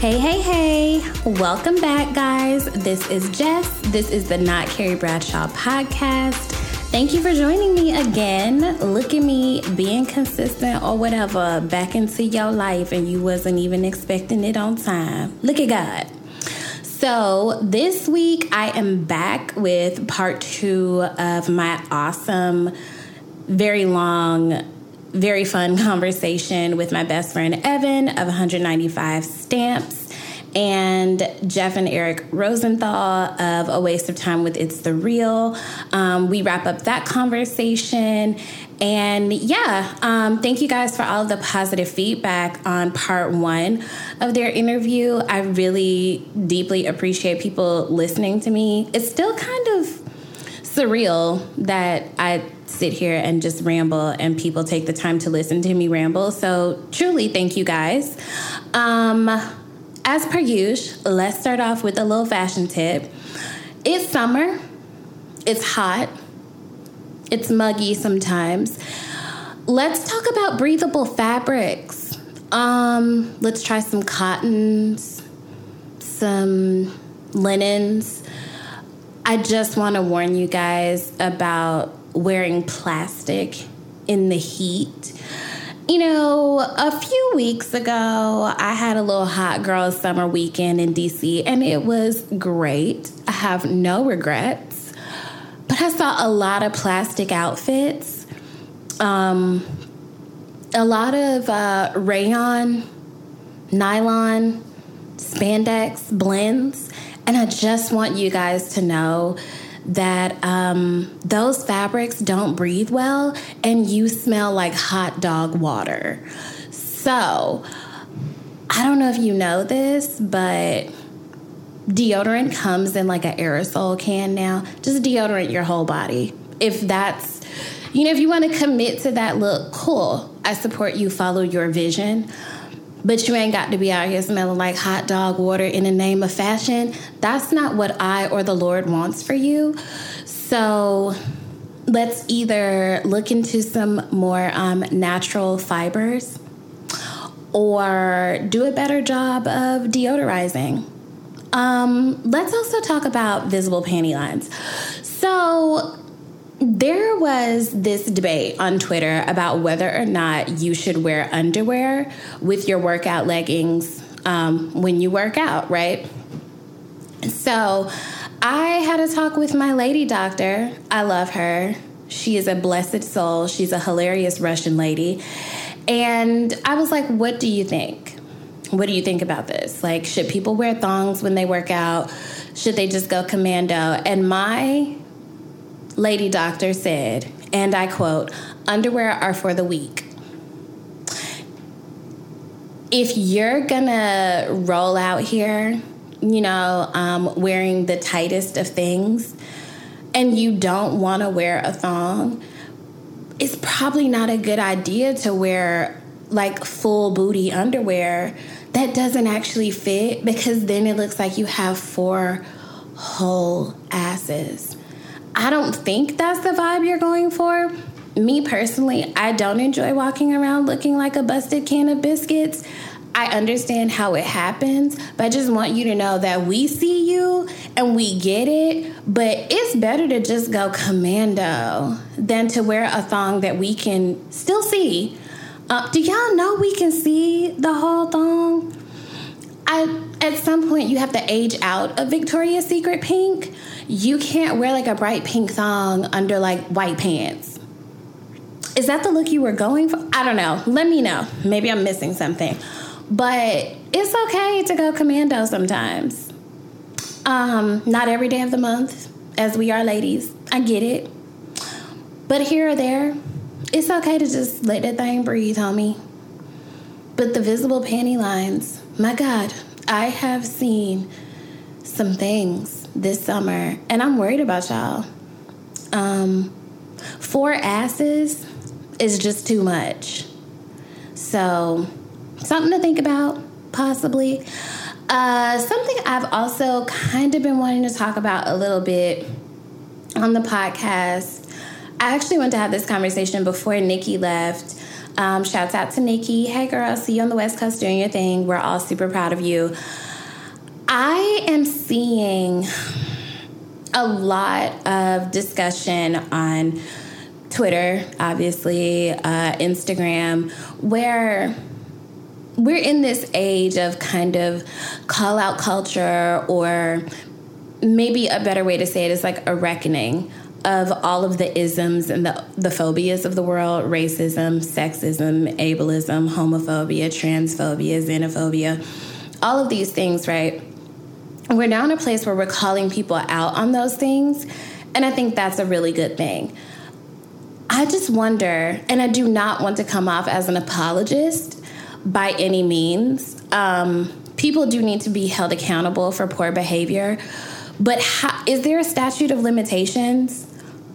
Hey, hey, hey. Welcome back, guys. This is Jess. This is the Not Carrie Bradshaw podcast. Thank you for joining me again. Look at me being consistent or whatever back into your life and you wasn't even expecting it on time. Look at God. So, this week I am back with part two of my awesome, very long, very fun conversation with my best friend Evan of 195 Stamps and Jeff and Eric Rosenthal of A Waste of Time with It's the Real. Um, we wrap up that conversation. And yeah, um, thank you guys for all the positive feedback on part one of their interview. I really deeply appreciate people listening to me. It's still kind of surreal that I sit here and just ramble and people take the time to listen to me ramble. So truly, thank you guys. Um, as per usual, let's start off with a little fashion tip. It's summer, it's hot, it's muggy sometimes. Let's talk about breathable fabrics. Um, let's try some cottons, some linens. I just want to warn you guys about wearing plastic in the heat. You know, a few weeks ago, I had a little hot girl summer weekend in DC and it was great. I have no regrets. But I saw a lot of plastic outfits, um, a lot of uh, rayon, nylon, spandex blends. And I just want you guys to know that um, those fabrics don't breathe well and you smell like hot dog water. So, I don't know if you know this, but deodorant comes in like an aerosol can now. Just deodorant your whole body. If that's, you know, if you want to commit to that look, cool. I support you, follow your vision. But you ain't got to be out here smelling like hot dog water in the name of fashion. That's not what I or the Lord wants for you. So let's either look into some more um, natural fibers or do a better job of deodorizing. Um, let's also talk about visible panty lines. So there was this debate on Twitter about whether or not you should wear underwear with your workout leggings um, when you work out, right? So I had a talk with my lady doctor. I love her. She is a blessed soul. She's a hilarious Russian lady. And I was like, what do you think? What do you think about this? Like, should people wear thongs when they work out? Should they just go commando? And my lady doctor said, and I quote, underwear are for the weak. If you're gonna roll out here, you know, um, wearing the tightest of things, and you don't wanna wear a thong, it's probably not a good idea to wear like full booty underwear that doesn't actually fit because then it looks like you have four whole asses. I don't think that's the vibe you're going for. Me personally, I don't enjoy walking around looking like a busted can of biscuits. I understand how it happens, but I just want you to know that we see you and we get it, but it's better to just go commando than to wear a thong that we can still see. Uh, do y'all know we can see the whole thong? I at some point you have to age out of Victoria's Secret pink. You can't wear like a bright pink thong under like white pants. Is that the look you were going for? I don't know. Let me know. Maybe I'm missing something. But it's okay to go commando sometimes. Um, not every day of the month, as we are ladies. I get it. But here or there, it's okay to just let that thing breathe, homie. But the visible panty lines, my God, I have seen some things this summer, and I'm worried about y'all. Um, four asses is just too much. So, something to think about, possibly. Uh, something I've also kind of been wanting to talk about a little bit on the podcast. I actually went to have this conversation before Nikki left Um, shouts out to Nikki. Hey, girl, see you on the West Coast doing your thing. We're all super proud of you. I am seeing a lot of discussion on Twitter, obviously, uh, Instagram, where we're in this age of kind of call out culture, or maybe a better way to say it is like a reckoning of all of the isms and the, the phobias of the world racism, sexism, ableism, homophobia, transphobia, xenophobia, all of these things, right? We're now in a place where we're calling people out on those things, and I think that's a really good thing. I just wonder, and I do not want to come off as an apologist by any means. Um, people do need to be held accountable for poor behavior, but how, is there a statute of limitations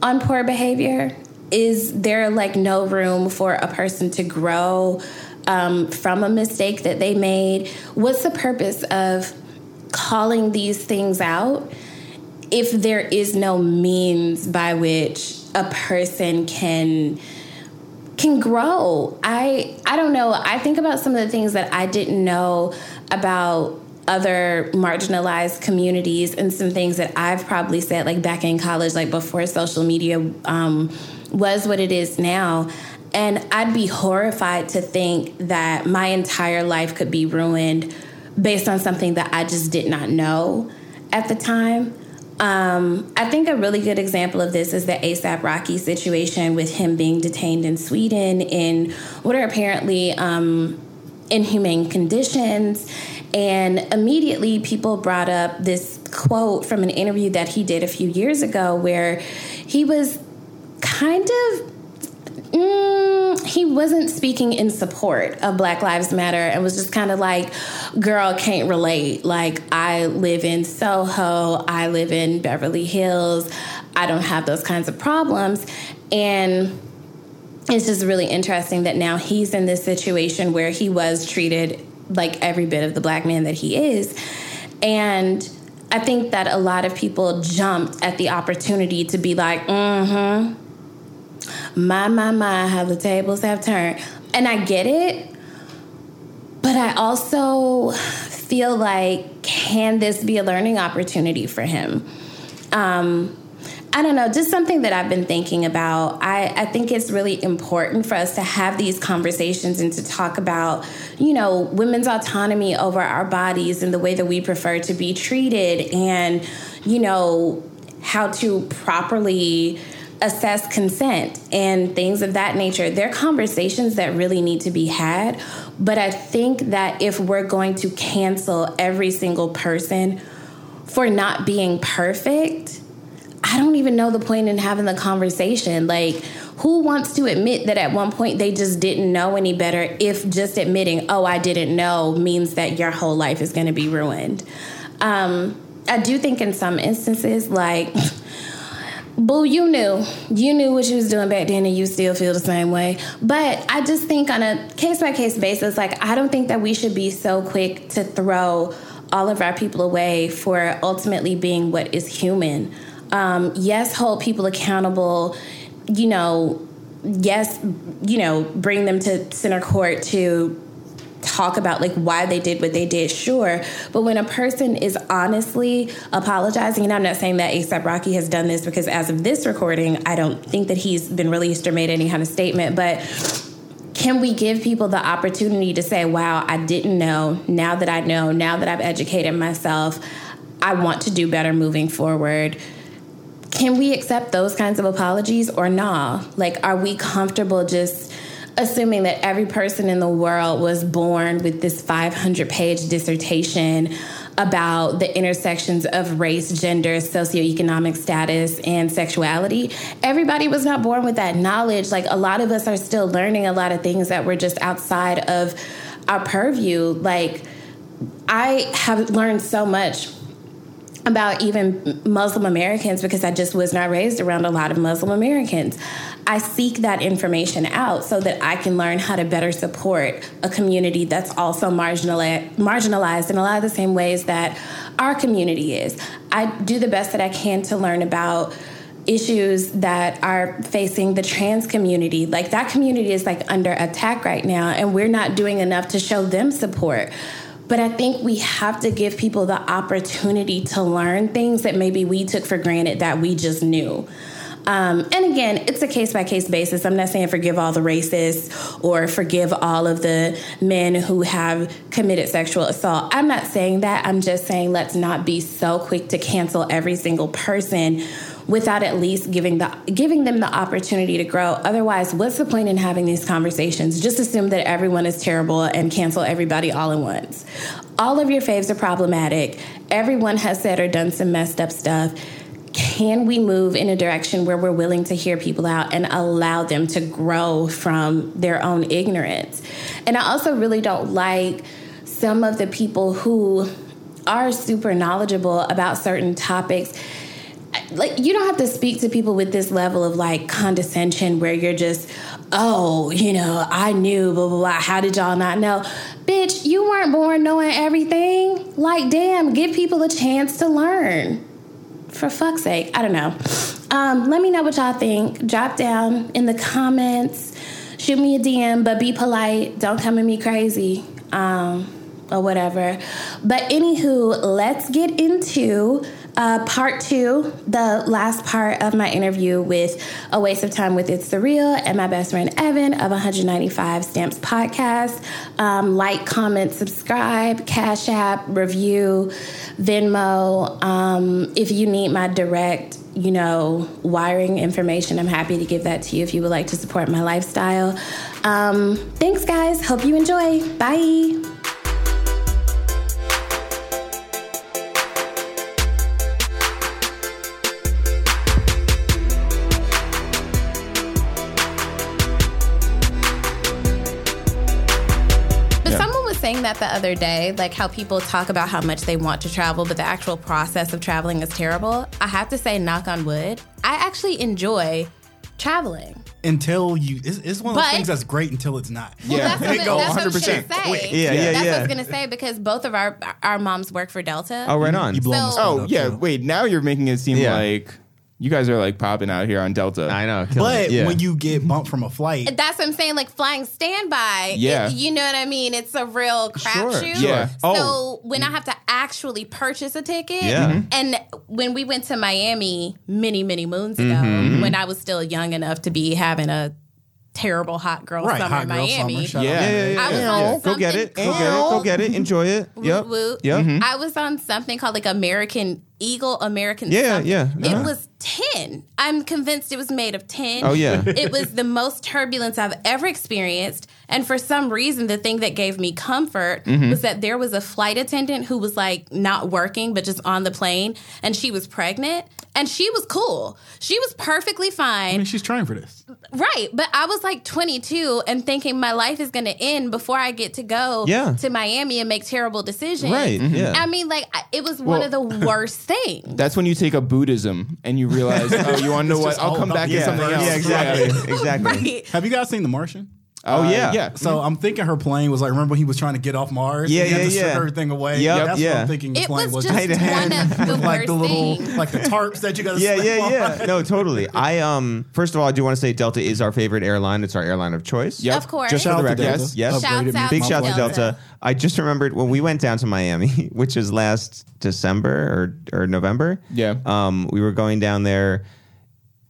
on poor behavior? Is there like no room for a person to grow um, from a mistake that they made? What's the purpose of calling these things out if there is no means by which a person can can grow. I I don't know. I think about some of the things that I didn't know about other marginalized communities and some things that I've probably said like back in college, like before social media um, was what it is now. And I'd be horrified to think that my entire life could be ruined based on something that I just did not know at the time. Um, I think a really good example of this is the ASAP Rocky situation with him being detained in Sweden in what are apparently um, inhumane conditions. And immediately people brought up this quote from an interview that he did a few years ago where he was kind of mm, he wasn't speaking in support of Black Lives Matter and was just kind of like, girl, can't relate. Like, I live in Soho, I live in Beverly Hills, I don't have those kinds of problems. And it's just really interesting that now he's in this situation where he was treated like every bit of the black man that he is. And I think that a lot of people jumped at the opportunity to be like, mm hmm my, my, my, how the tables have turned. And I get it, but I also feel like, can this be a learning opportunity for him? Um, I don't know, just something that I've been thinking about. I, I think it's really important for us to have these conversations and to talk about, you know, women's autonomy over our bodies and the way that we prefer to be treated and, you know, how to properly assess consent and things of that nature. They're conversations that really need to be had. But I think that if we're going to cancel every single person for not being perfect, I don't even know the point in having the conversation. Like, who wants to admit that at one point they just didn't know any better if just admitting, oh, I didn't know means that your whole life is going to be ruined? Um, I do think in some instances, like, Boo, you knew. You knew what you was doing back then and you still feel the same way. But I just think on a case by case basis, like I don't think that we should be so quick to throw all of our people away for ultimately being what is human. Um, yes, hold people accountable, you know, yes, you know, bring them to center court to talk about like why they did what they did, sure. But when a person is honestly apologizing, and I'm not saying that ASAP Rocky has done this because as of this recording, I don't think that he's been released or made any kind of statement, but can we give people the opportunity to say, wow, I didn't know. Now that I know, now that I've educated myself, I want to do better moving forward. Can we accept those kinds of apologies or nah? Like, are we comfortable just assuming that every person in the world was born with this 500 page dissertation about the intersections of race, gender, socioeconomic status, and sexuality. Everybody was not born with that knowledge. Like a lot of us are still learning a lot of things that were just outside of our purview. Like I have learned so much about even Muslim Americans because I just was not raised around a lot of Muslim Americans. I seek that information out so that I can learn how to better support a community that's also marginalized, in a lot of the same ways that our community is. I do the best that I can to learn about issues that are facing the trans community. Like that community is like under attack right now, and we're not doing enough to show them support. But I think we have to give people the opportunity to learn things that maybe we took for granted that we just knew. Um, and again, it's a case by case basis. I'm not saying forgive all the racists or forgive all of the men who have committed sexual assault. I'm not saying that. I'm just saying let's not be so quick to cancel every single person without at least giving the giving them the opportunity to grow. Otherwise, what's the point in having these conversations? Just assume that everyone is terrible and cancel everybody all at once. All of your faves are problematic. Everyone has said or done some messed up stuff can we move in a direction where we're willing to hear people out and allow them to grow from their own ignorance? And I also really don't like some of the people who are super knowledgeable about certain topics. Like you don't have to speak to people with this level of like condescension where you're just oh you know i knew blah blah blah. How did y'all not know? Bitch you weren't born knowing everything. Like damn give people a chance to learn for fuck's sake, I don't know. Um, let me know what y'all think. Drop down in the comments. Shoot me a DM, but be polite. Don't come at me crazy. Um, or whatever. But anywho, let's get into uh, part two, the last part of my interview with A Waste of Time with It's the Real and my best friend Evan of 195 Stamps Podcast. Um, like, comment, subscribe, Cash App, review, Venmo. Um, if you need my direct, you know, wiring information, I'm happy to give that to you if you would like to support my lifestyle. Um, thanks, guys. Hope you enjoy. Bye. That the other day, like how people talk about how much they want to travel, but the actual process of traveling is terrible. I have to say, knock on wood, I actually enjoy traveling. Until you, it's, it's one of those but, things that's great until it's not. Well, yeah, that's, what, that's 100%. what I was say. Yeah, yeah, yeah. That's what I was gonna say because both of our our moms work for Delta. Oh, right on. So, oh, yeah. Too. Wait, now you're making it seem yeah. like you guys are like popping out here on Delta. I know. But yeah. when you get bumped from a flight, that's what I'm saying. Like flying standby. Yeah. It, you know what I mean? It's a real crapshoot. Sure. Yeah. So oh. when I have to actually purchase a ticket, yeah. Mm-hmm. and when we went to Miami many, many moons ago, mm-hmm. when I was still young enough to be having a terrible hot girl right, summer hot in Miami. Summer, yeah. yeah, yeah, yeah, Go get it. Go get it. Go get it. Enjoy it. Yep. Woot, Yep. Mm-hmm. I was on something called like American Eagle American. Yeah, something. yeah. Uh-huh. It was tin. I'm convinced it was made of tin. Oh yeah. it was the most turbulence I've ever experienced. And for some reason, the thing that gave me comfort mm-hmm. was that there was a flight attendant who was like not working, but just on the plane, and she was pregnant, and she was cool. She was perfectly fine. I mean, she's trying for this, right? But I was like 22 and thinking my life is going to end before I get to go yeah. to Miami and make terrible decisions. Right? Mm-hmm. Yeah. I mean, like it was well, one of the worst things. That's when you take up Buddhism and you realize, oh, you want to know what? I'll come back yeah, to something else. Yeah, exactly, exactly. Right. Have you guys seen The Martian? Oh uh, yeah, yeah. So I'm thinking her plane was like. Remember when he was trying to get off Mars? Yeah, yeah, yeah. Strip everything away. Yep, That's yeah. what I'm thinking. The it plane was, was just one of the like the little, things. like the tarps that you got to. Yeah, yeah, on. yeah. No, totally. I um. First of all, I do want to say Delta is our favorite airline. It's our airline of choice. Yep. Of course. Just Shout for the record. Yes, yes. Shouts out Big shout to to Delta. Delta. I just remembered when we went down to Miami, which is last December or or November. Yeah. Um, we were going down there.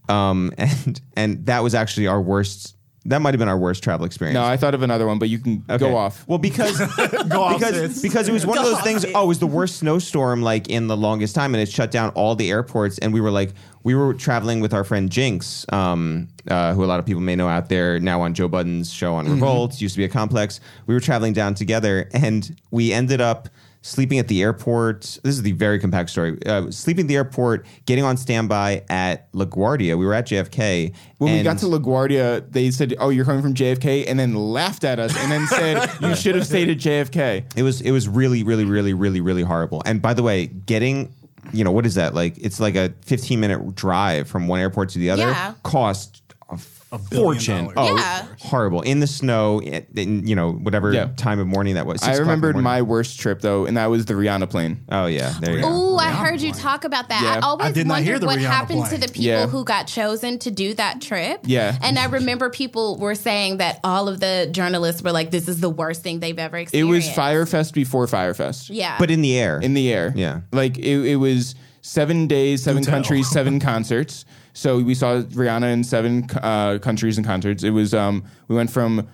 Um, and and that was actually our worst that might have been our worst travel experience. No, I thought of another one, but you can okay. go off. Well, because go because because it was one go of those things. Oh, it was the worst snowstorm like in the longest time, and it shut down all the airports. And we were like, we were traveling with our friend Jinx, um, uh, who a lot of people may know out there now on Joe Budden's show on mm-hmm. Revolt. Used to be a complex. We were traveling down together, and we ended up sleeping at the airport. This is the very compact story. Uh, sleeping at the airport, getting on standby at LaGuardia. We were at JFK. When we got to LaGuardia, they said, "Oh, you're coming from JFK," and then laughed at us, and then said, "You should have stayed at JFK." It was it was really really really really really horrible. And by the way, getting you know what is that like? It's like a 15 minute drive from one airport to the other. Yeah. Cost a A billion fortune. Oh, Yeah. horrible in the snow. In, in, you know, whatever Yeah. time of morning that was. I o'clock in the remembered morning. my worst trip though, and that was the Rihanna plane. Oh yeah, there you go. Oh, I heard you plane. talk about that. Yeah. I always I did not hear wondered the what Rihanna happened to the people Yeah. who got chosen to do that trip. Yeah. And I remember people were saying that all of the journalists were like, this is the worst thing they've ever experienced. It experienced. was Fyre Fest before Fyre Fest. Yeah. But in the air. in the air. Yeah. like it, it was seven days, seven tell. countries, seven concerts. So we saw Rihanna in seven uh, countries and concerts. It was um, we went from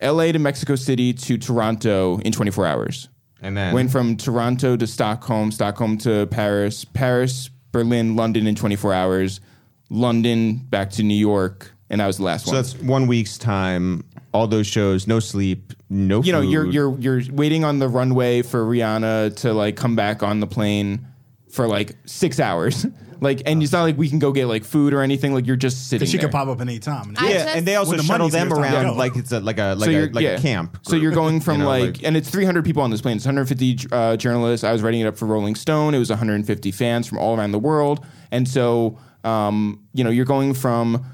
L.A. to Mexico City to Toronto in 24 hours. And then- went from Toronto to Stockholm, Stockholm to Paris, Paris, Berlin, London in 24 hours, London back to New York, and that was the last so one. So that's one week's time. All those shows, no sleep, no. you know, food. you're you're you're waiting on the runway for Rihanna to like come back on the plane for like six hours. like, and it's not like we can go get like food or anything. Like, you're just sitting. Because she there. could pop up any time. I Yeah, just- and they also When the shuttle money's them there, it's time to around go. like it's a, like a like So a like yeah. a camp. So you're going from You know, like, and it's 300 people on this plane. It's 150 uh, journalists. I was writing it up for Rolling Stone. It was 150 fans from all around the world, and so um, you know you're going from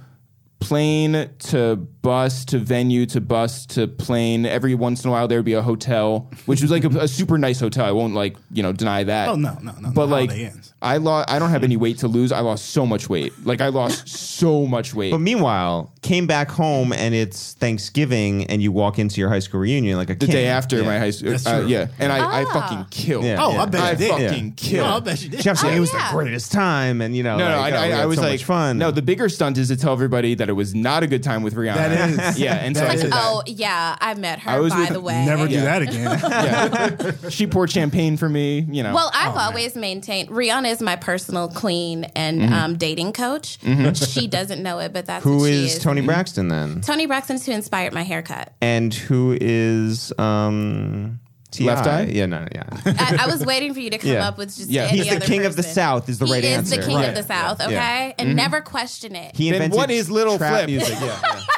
plane to bus to venue to bus to plane. Every once in a while there would be a hotel, which was like a, a super nice hotel. I won't like you know deny that. Oh, no, no, no. But The like holiday ends. I lost. I don't have any weight to lose. I lost so much weight. Like I lost so much weight. But meanwhile, came back home and it's Thanksgiving, and you walk into your high school reunion like a the king. day after Yeah. my high school, That's uh, true. yeah, and I, I Ah. fucking killed. Yeah. Oh, I bet I you did. fucking Yeah. killed. Oh, I bet you did. Jeff saying Oh, it was yeah. the greatest time, and you know, No, no, like, I, oh, we I, I was so like, fun. no, the bigger stunt is to tell everybody that it was not a good time with Rihanna. That is. yeah, and so That I is. said. Oh, yeah. I met her, I was by with- the way. Never do that again. Yeah. she poured champagne for me. You know, Well, I've Oh, always maintained Rihanna is my personal queen and Mm-hmm. um, dating coach. She doesn't know it, but that's who what she is is. Toni Braxton then? Toni Braxton's who inspired my haircut. And who is um T.I.? Left Eye? Yeah, no, no, yeah. I, I was waiting for you to come Yeah. up with just Yeah. any He's the other king of the. South is the he right is answer. the king Right. of the South, okay? Yeah. And never question it. He Then invented what is Little trap Flip? music. Yeah, yeah.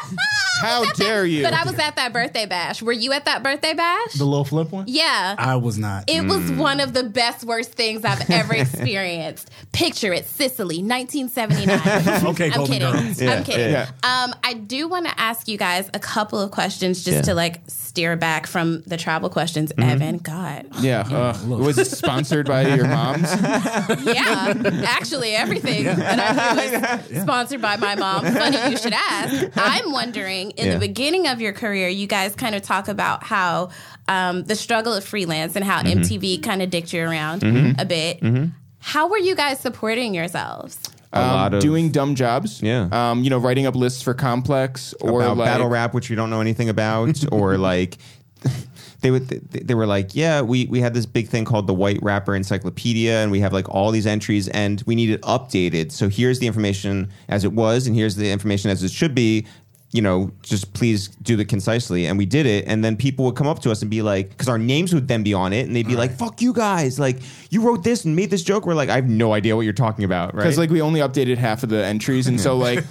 how dare you? But I was at that birthday bash. Were you at that birthday bash? the little flip one? yeah. I was not. It was one of the best, worst things I've ever experienced. Picture it, Sicily, 1979. Okay, I'm kidding. Girls. I'm kidding. yeah. Um, I do want to ask you guys a couple of questions just Yeah. to like steer back from the travel questions. Mm-hmm. Evan, God, yeah, uh, was it sponsored by your mom's? yeah, actually everything that I do is sponsored by my mom. Funny you should ask. I'm wondering in Yeah. the beginning of your career, you guys kind of talk about how um, the struggle of freelance and how Mm-hmm. MTV kind of dicked you around a bit. How were you guys supporting yourselves? A lot um, of doing dumb jobs. Yeah. Um, you know, writing up lists for Complex or about like battle rap, which you don't know anything about, or like they would they, they were like, yeah, we we had this big thing called the White Rapper Encyclopedia, and we have like all these entries, and we need it updated. So here's the information as it was, and here's the information as it should be. You know, just please do it concisely. And we did it. And then people would come up to us and be like, because our names would then be on it, and they'd be like, fuck you guys. Like, you wrote this and made this joke. We're like, I have no idea what you're talking about, right? because like we only updated half of the entries, and so like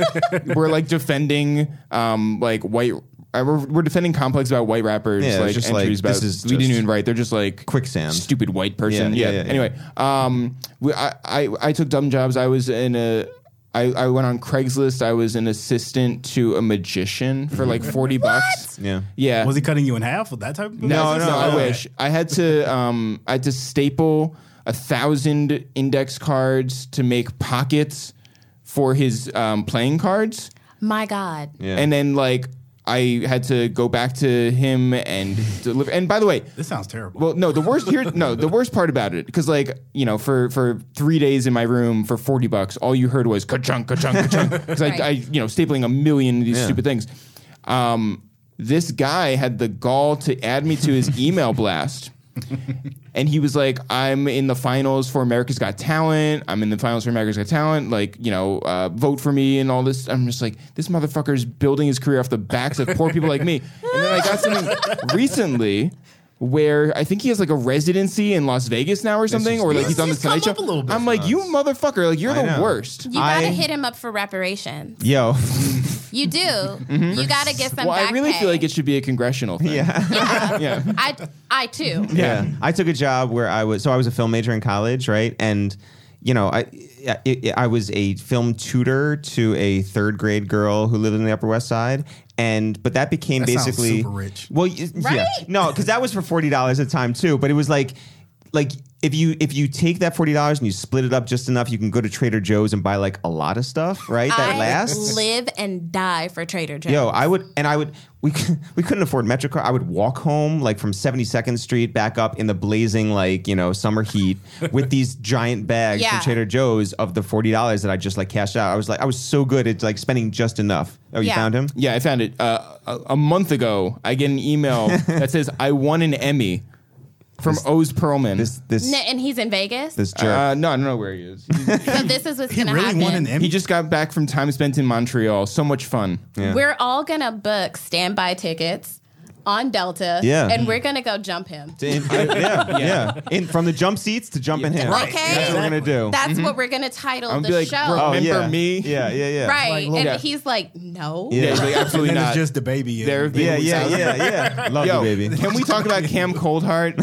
we're like defending um like white. Uh, we're, we're defending complex about white rappers Yeah, it's like just like, entries about this is we didn't just even write they're just like quicksand. stupid white person Yeah, yeah, yeah, yeah, yeah. anyway um we, I, I I took dumb jobs I was in a I, I went on Craigslist I was an assistant to a magician for like 40 bucks yeah. yeah Was he cutting you in half with that type of no, business? no, I Okay. wish. I had to um I had to staple a thousand index cards to make pockets for his um, playing cards. My God. Yeah. And then like I had to go back to him and deliver and by the way, This sounds terrible. well, no, the worst here, no, the worst part about it, because like you know, for for three days in my room for forty bucks, all you heard was ka-chunk, ka-chunk, ka-chunk, because Right. I, I, you know, stapling a million of these Yeah. stupid things. Um, this guy had the gall to add me to his email blast. And he was like, "I'm in the finals for America's Got Talent. I'm in the finals for America's Got Talent. Like, you know, uh, vote for me and all this." I'm just like, "This motherfucker's building his career off the backs of poor people like me." And then I got something recently where I think he has like a residency in Las Vegas now or something, or like he's on the He's come Tonight Show. up a little bit I'm for like, us. you motherfucker! Like, you're I the know. worst. You gotta I- hit him up for reparations. Yo. You do. Mm-hmm. You gotta get some Well, back I really pay. feel like it should be a congressional thing. yeah. Yeah. Yeah. I I too. Yeah. I took a job where I was so I was a film major in college, right? And you know, I, I I was a film tutor to a third grade girl who lived in the Upper West Side, and but that became That basically super rich. Well, y- yeah, Right? no, because that was for forty dollars at the time too. But it was like, like if you if you take that forty dollars and you split it up just enough, you can go to Trader Joe's and buy like a lot of stuff, right? That I lasts. live and die for Trader Joe's. Yo, I would, and I would. We we couldn't afford MetroCard. I would walk home like from Seventy Second Street back up in the blazing like you know summer heat with these giant bags Yeah. from Trader Joe's of the forty dollars that I just like cashed out. I was like, I was so good at like spending just enough. Oh, you Yeah. found him? Yeah, I found it. Uh, a, a month ago, I get an email that says I won an Emmy from Oz Pearlman. This this N- and he's in Vegas. this jerk. uh, no, I don't know where he is. so this is what's He gonna really happen. won an Emmy. he just got back from time spent in Montreal. So much fun. Yeah. We're all gonna book standby tickets on Delta. Yeah. And we're mm-hmm. gonna go jump him. In- yeah, yeah. In, from the jump seats to jumping him. Right. Okay. That's what we're gonna do. That's mm-hmm. what we're gonna title I'm the like, show. "Bro, oh Remember yeah, me? Yeah, yeah, yeah. right. Like, and look- he's like, no. Yeah. Yeah, he's like, and absolutely then not. it's just DaBaby. and- There have been Yeah, yeah, yeah, yeah. Love Yo, you, baby. can we talk about Cam Coldheart?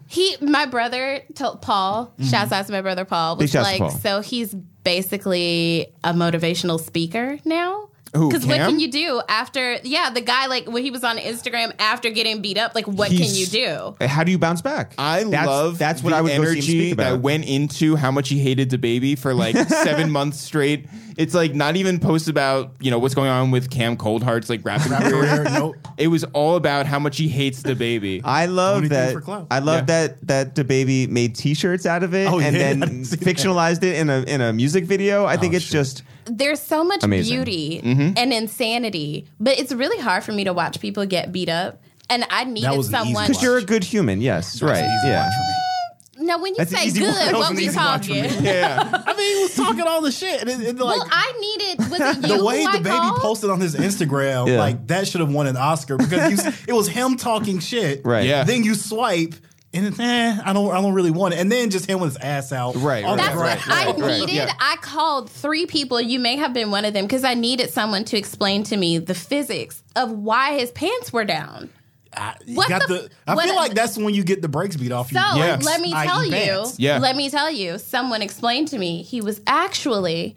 He, my brother, told Paul, mm-hmm. shouts out to my brother Paul, Big was shouts to like, Paul. so he's basically a motivational speaker now. Who, Because what can you do after? Yeah, the guy like when he was on Instagram after getting beat up, like what can you do? How do you bounce back? I That's- love That's what the I would go see him energy speak about. that went into how much he hated DaBaby for like seven months straight. It's like not even posts about you know what's going on with Cam Coldheart's like rapping career. career, nope. It was all about how much he hates DaBaby. I love anything that. for clout. I love Yeah. that that DaBaby made T-shirts out of it Oh, and yeah, I then didn't see that. fictionalized it in a in a music video. I oh, think Oh, it's shit. just There's so much Amazing. beauty Mm-hmm. and insanity, but it's really hard for me to watch people get beat up. And I needed an someone. watch. because you're a good human. Yes, right. Easy Yeah. watch for me. No, when you That's say good, one. What an we easy watch for me. talking? yeah, I mean, he was talking all the shit. And, it- and like, Well, I needed was it you the way who DaBaby called? posted on his Instagram, Yeah. like that should have won an Oscar because you, it was him talking shit. Right. Yeah. Then you swipe. And it's, eh, I don't, I don't really want it. And then just him with his ass out. Right, on right, That's the what ground. I right, needed. yeah. I called three people. You may have been one of them because I needed someone to explain to me the physics of why his pants were down. I, What got the- the, I what- feel like that's when you get the brakes beat off you. So Yeah. let me tell you. Yeah. Let me tell you. Someone explained to me he was actually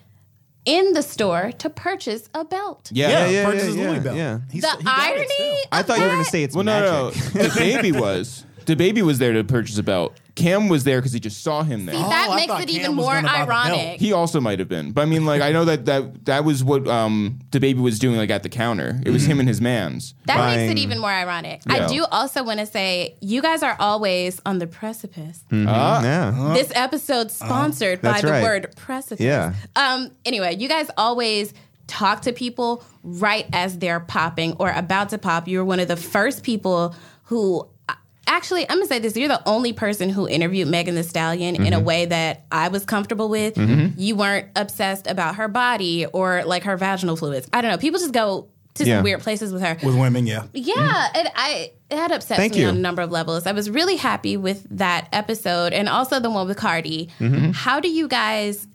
in the store to purchase a belt. yeah. Yeah, Yeah, yeah, purchase his yeah, belt. yeah. He The s- he got it irony. still. I of thought you were going to say it's Well, no, no, magic. no. DaBaby was. DaBaby was there to purchase a belt. Cam was there because he just saw him there. See, that Oh, I makes thought it Cam even was more gonna buy the belt. ironic. He also might have been, but I mean, like, I know that that that was what um DaBaby was doing, like at the counter. It was him and his man's. That makes it even more ironic. Yeah. I do also want to say you guys are always on the precipice. Ah. yeah. This episode sponsored by That's the right. word precipice. Yeah. Um. Anyway, you guys always talk to people right as they're popping or about to pop. You're one of the first people who. Actually, I'm gonna say this. You're the only person who interviewed Megan Thee Stallion in a Mm-hmm. way that I was comfortable with. You weren't obsessed about her body or like her vaginal fluids. I don't know. People just go to Yeah. some weird places with her. With women, yeah. Yeah, and I that upsets Thank me you. on a number of levels. I was really happy with that episode and also the one with Cardi. Mm-hmm. How do you guys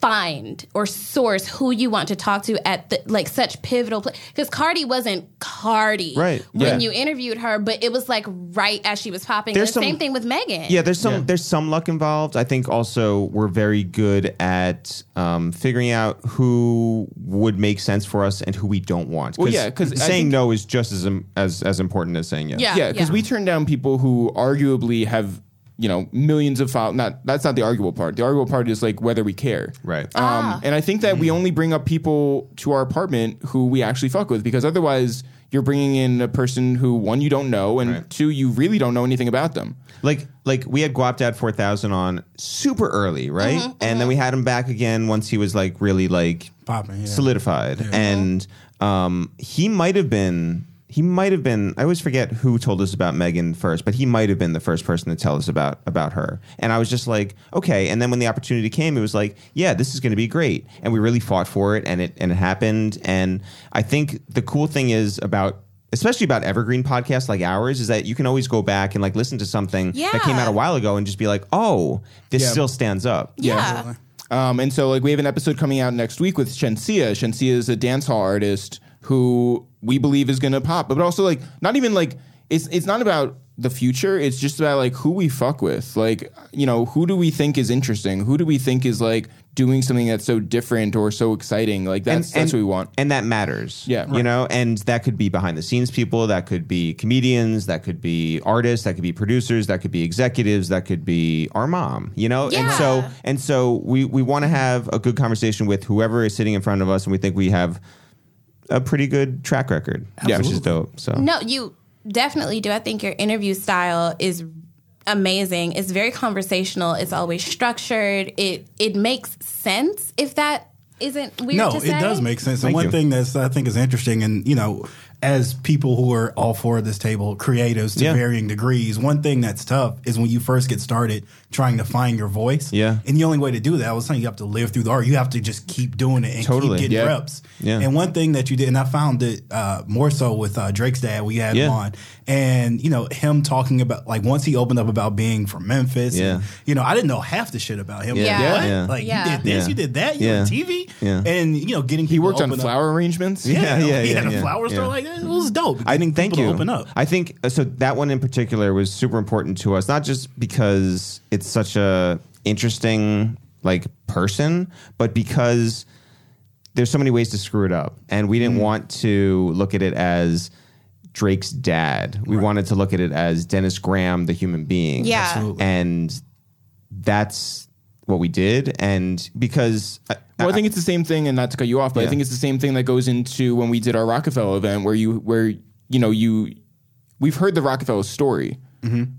find or source who you want to talk to at the like such pivotal place? Because Cardi wasn't Cardi Right, when yeah. you interviewed her, but it was like right as she was popping. There's the some- same thing with Megan. Yeah, there's some Yeah. there's some luck involved. I think also we're very good at um, figuring out who would make sense for us and who we don't want. Well, yeah, 'cause I saying think- no is just as as as important as saying yes. Yeah. Yeah, because we turn down people who arguably have you know millions of followers. Not that's not the arguable part. The arguable part is like whether we care. Right. Um, and I think that we only bring up people to our apartment who we actually fuck with because otherwise you're bringing in a person who one you don't know and Right. two you really don't know anything about them. Like like we had Guapdad four thousand on super early, right? Mm-hmm, and then we had him back again once he was like really like Popping, yeah. solidified. And um, he might have been he might have been I always forget who told us about Megan first, but he might have been the first person to tell us about about her. And I was just like, okay. And then when the opportunity came, it was like, yeah, this is going to be great. And we really fought for it, and it and it happened. And I think the cool thing is about especially about evergreen podcasts like ours is that you can always go back and like listen to something that came out a while ago and just be like oh this Yeah. still stands up yeah. Um, and so, like, we have an episode coming out next week with Shenseea. Shenseea is a dancehall artist who we believe is going to pop, but also, like, not even like it's it's not about the future. It's just about like who we fuck with. Like, you know, who do we think is interesting? Who do we think is like doing something that's so different or so exciting? Like that's that's what we want. and that matters. Yeah. you know, and that could be behind the scenes people, that could be comedians, that could be artists, that could be producers, that could be executives, that could be our mom. You know, and so and so we we want to have a good conversation with whoever is sitting in front of us, and we think we have a pretty good track record, Yeah. which is dope. So No, you definitely do. I think your interview style is amazing. It's very conversational. It's always structured. It it makes sense. If that isn't weird no, to it say. does make sense. Thank and one you. thing that's I think is interesting, and you know, as people who are all for this table, creatives to Yeah. varying degrees, one thing that's tough is when you first get started trying to find your voice. Yeah. and the only way to do that, was saying, you have to live through the art. You have to just keep doing it and Totally. keep getting Yeah. reps. Yeah. And one thing that you did, and I found it uh, more so with uh, Drake's dad. We had him Yeah. on, and you know, him talking about like once he opened up about being from Memphis. Yeah. and, you know, I didn't know half the shit about him. Yeah. Like, what? Yeah. Like Yeah. you did this, Yeah. you did that, you Yeah. on TV, Yeah. and you know, getting He worked to on open up. flower arrangements. Yeah, yeah, he yeah, had a yeah. flower store Yeah. like that. It was dope. I think. thank you. to open up. I think uh, so. That one in particular was super important to us, not just because it's such a interesting like person, but because there's so many ways to screw it up, and we didn't Mm. want to look at it as Drake's dad. We wanted to look at it as Dennis Graham, the human being. Yeah. Absolutely. and that's what we did, and because uh, Well, I think it's the same thing, and not to cut you off, but I think it's the same thing that goes into when we did our Roc-A-Fella event, where you, where you know, you, we've heard the Roc-A-Fella story,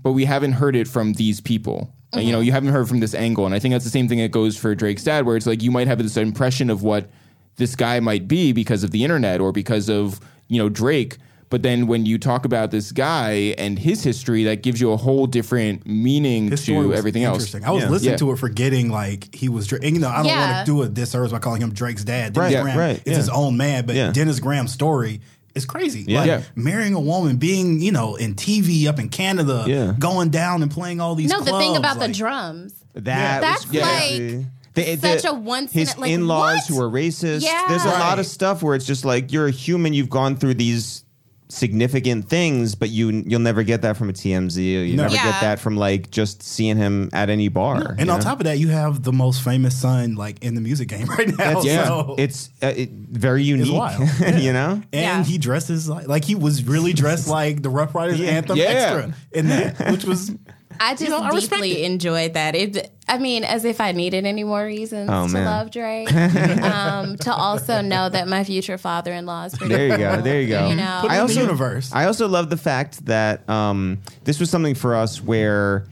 but we haven't heard it from these people. And, You know, mm-hmm. you haven't heard from this angle, and I think that's the same thing that goes for Drake's dad, where it's like you might have this impression of what this guy might be because of the internet or because of you know Drake. But then when you talk about this guy and his history, that gives you a whole different meaning His to everything else. interesting. I was Yeah. listening Yeah. to it, forgetting like he was. Drake. And, you know, I don't Yeah. want to do a disservice by calling him Drake's dad. Dennis Right, Graham right, is yeah. his own man, but Yeah. Dennis Graham's story is crazy. Yeah. Like, Yeah. marrying a woman, being you know in TV up in Canada, Yeah. going down and playing all these. No, the thing clubs, about the drums. That That's was like crazy. The- such the- a once his in like, in-laws what? who are racist. Yeah. There's a lot of stuff where it's just like you're a human. You've gone through these significant things, but you you'll never get that from a TMZ. You No. never Yeah. get that from like just seeing him at any bar. And on know? top of that, you have the most famous son like in the music game right now. That's- Yeah. So- it's uh, it, very unique. wild. you know. and Yeah. he dresses like like he was really dressed like the Ruff Ryders anthem Yeah. extra in that, which was I just know, I respect deeply enjoyed that. It, I mean, as if I needed any more reasons Oh, to man. love Drake. um, to also know that my future father-in-law is pretty There you cool, go. There you go. You know, Put it I in also the universe. I also love the fact that um, this was something for us where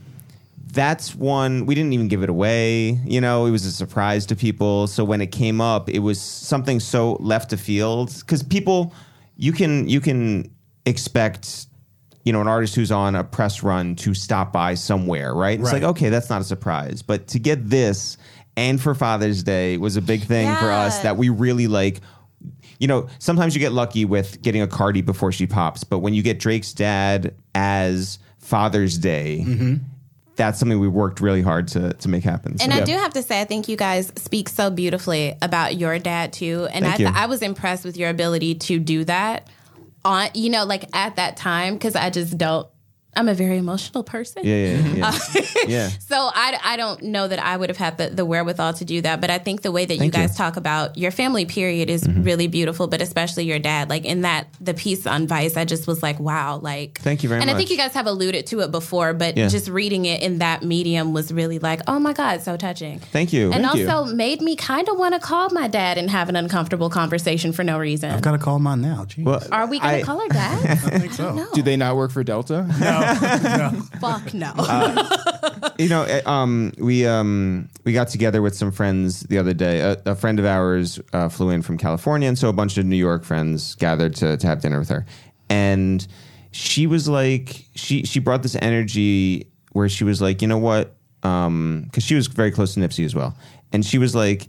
that's one we didn't even give it away. You know, it was a surprise to people. So when it came up, it was something so left to field because people you can you can expect you know an artist who's on a press run to stop by somewhere, right? It's Right. like okay, that's not a surprise, but to get this and for Father's Day was a big thing for us that we really like you know, sometimes you get lucky with getting a Cardi before she pops, but when you get Drake's dad as Father's Day, Mm-hmm. that's something we worked really hard to to make happen. And I do have to say, I think you guys speak so beautifully about your dad too. And I, Thank you. I was impressed with your ability to do that on, you know, like at that time because I just don't. I'm a very emotional person. yeah, yeah, yeah, Uh, yeah. So I, I don't know that I would have had the, the wherewithal to do that, but I think the way that you Thank you. Mm-hmm. guys talk about your family period is really beautiful, but especially your dad. Like in that the piece on Vice, I just was like, wow, like Thank you very And I think you guys have alluded to it before, but Yeah. just reading it in that medium was really like, oh my God, so touching. Thank you. And Thank you. also made me kind of want to call my dad and have an uncomfortable conversation for no reason. I've got to call mine now. Jeez. Well, Are we going to call our dad? I think so. no. Do they not work for Delta? Fuck no. you know, eh, um, we um, we got together with some friends the other day. A, a friend of ours uh, flew in from California, and so a bunch of New York friends gathered to to have dinner with her. And she was like, she she brought this energy where she was like, you know what? Because she was very close to Nipsey as well, and she was like,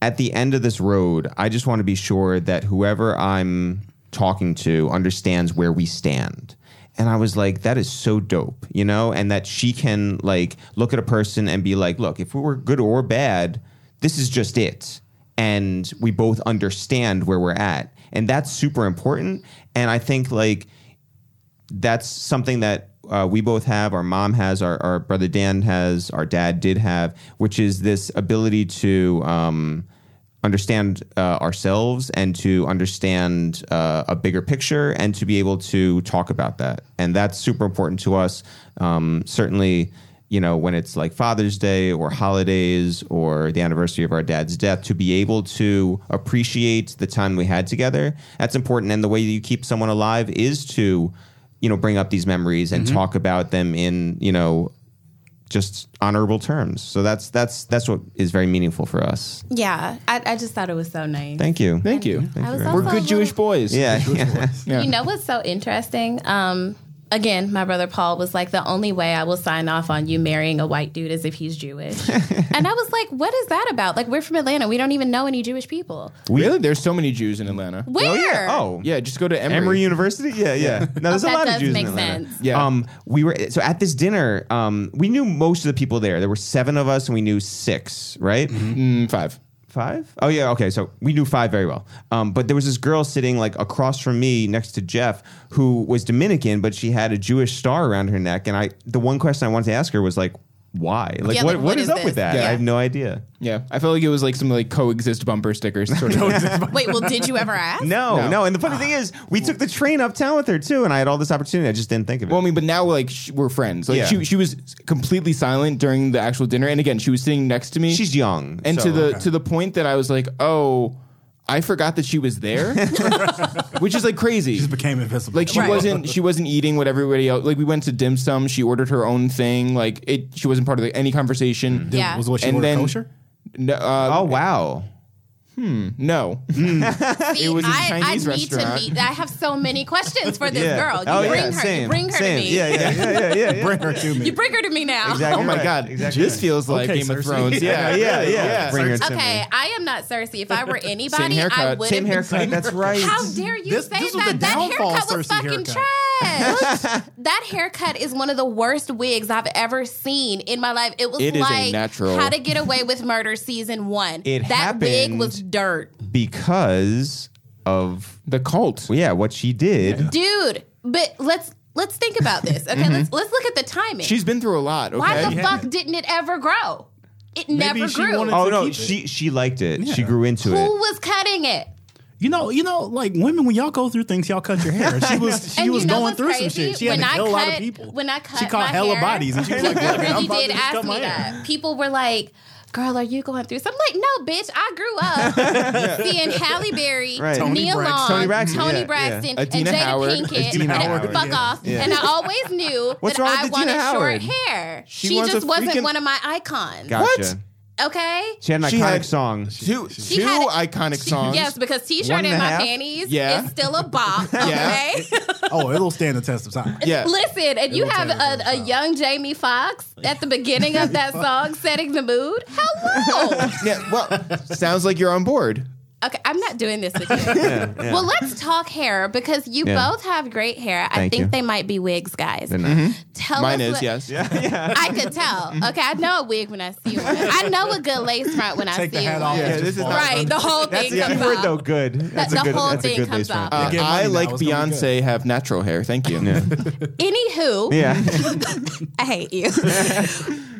at the end of this road, I just want to be sure that whoever I'm talking to understands where we stand. And I was like, that is so dope, you know? And that she can like look at a person and be like, look, if we were good or bad, this is just it. And we both understand where we're at. And that's super important. And I think like that's something that uh, we both have, our mom has, our, our brother Dan has, our dad did have, which is this ability to um, understand uh, ourselves and to understand uh, a bigger picture and to be able to talk about that. And that's super important to us. Um, certainly, you know, when it's like Father's Day or holidays or the anniversary of our dad's death, to be able to appreciate the time we had together, that's important. And the way you keep someone alive is to, you know, bring up these memories and talk about them in, you know, just honorable terms. So that's that's that's what is very meaningful for us. Yeah, I, I just thought it was so nice. Thank you. Thank you. I was very also We're good little- Jewish boys. Yeah. yeah. Yeah. You know what's so interesting? Um, again, my brother Paul was like, the only way I will sign off on you marrying a white dude is if he's Jewish. and I was like, what is that about? Like, we're from Atlanta. We don't even know any Jewish people. really? There's so many Jews in Atlanta. Where? Oh yeah. Oh. Yeah, just go to Emory. Emory University? Yeah, yeah. No, there's a lot of Jews make in Atlanta. sense. Yeah. Um, we were so at this dinner. Um, we knew most of the people there. There were seven of us, and we knew six. Right? Mm, five. Five? Oh yeah. Okay. So we knew five very well. Um, but there was this girl sitting like across from me, next to Jeff, who was Dominican, but she had a Jewish star around her neck. And I, the one question I wanted to ask her was like, why? Like, Yeah, what, like, what is, up this? with that? Yeah. I have no idea. Yeah, I felt like it was like some like coexist bumper stickers. Sort of. Wait, well, did you ever ask? No, no, No. And the funny thing is, we took the train uptown with her too, and I had all this opportunity. I just didn't think of it. Well, I mean, but now like sh- we're friends. Like Yeah. she she was completely silent during the actual dinner, and again, she was sitting next to me. She's young, and so- to the to the point that I was like, oh, I forgot that she was there, which is like crazy. She just became invisible. like she Right. wasn't she wasn't eating what everybody else. Like we went to dim sum, she ordered her own thing. Like it, she wasn't part of the, any conversation. Did- Yeah. Was what she And ordered then- kosher? No, uh, oh wow. Hmm, no. Hmm. See, It was a I, Chinese I need restaurant. to meet. I have so many questions for this Yeah. girl. You oh, bring yeah, her. Same, You bring her same. to me. Yeah, yeah, yeah, yeah, yeah. yeah. Bring her to me. You bring her to me now. Exactly Oh my right. god, Exactly this right. feels like Okay, Game of Thrones. Yeah, Yeah, yeah, yeah. Bring her to Okay, me. I am not Cersei. If I were anybody, I haircut. would Same haircut. That's right. How dare you This- say this was that? the That downfall haircut was Cersei fucking haircut. trash. that haircut is one of the worst wigs I've ever seen in my life. It was It is a like natural- How to Get Away with Murder season one. It that wig happened- was dirt, because of The cult. well, yeah, what she did. dude. But let's let's think about this. Okay, mm-hmm. let's let's look at the timing. She's been through a lot. Okay. Why the Yeah. fuck didn't it ever grow? It never she grew. wanted- Oh to no, keep it. she she liked it. She grew into it. Who it. was cutting it? You know, you know, like women when y'all go through things, y'all cut your hair. She was she And you was know going what's through some crazy? shit. She had When to I kill a lot cut- of people. when I cut she caught my hella hair, bodies, and she was like, People "Look, I'm really about to did just ask cut me my hair." that. People were like, "Girl, are you going through?" something?" I'm like, "No, bitch. I grew up seeing Halle Berry, Right. Toni Nia Braxton. Long, Toni Braxton, Toni yeah, Braxton, yeah. and Jada Howard. Pinkett. Adina and Howard, fuck yeah. off. Yeah. And I always knew What's that I wanted Adina short hair. She She, just wasn't freaking- one of my icons. Gotcha. Okay. She had an She iconic had- song. Two, She two had- iconic She- songs. Yes, because t-shirt One and and a my half? panties Yeah. is still a bop. Yeah. Okay. Oh, it'll stand the test of time. Yeah. Listen, and you will have tell you a, a something. young Jamie Foxx at the beginning of that song setting the mood. Hello. Yeah. Well, sounds like you're on board. Okay, I'm not doing this with you. Well, let's talk hair because you Yeah. both have great hair. I Thank think you. they might be wigs, guys. They're not. Tell Mine us is what- yes. I could tell. Okay, I know a wig when I see one. I know a good lace front when I see the hat one. off. Yeah, this is fall not- out. Right, the whole That's thing the comes word off. though. Good. That's the a good. whole that's a thing good comes lace front. off. Uh, get I like it's gonna be Beyonce have natural hair. Thank you. Anywho, Yeah. I hate you.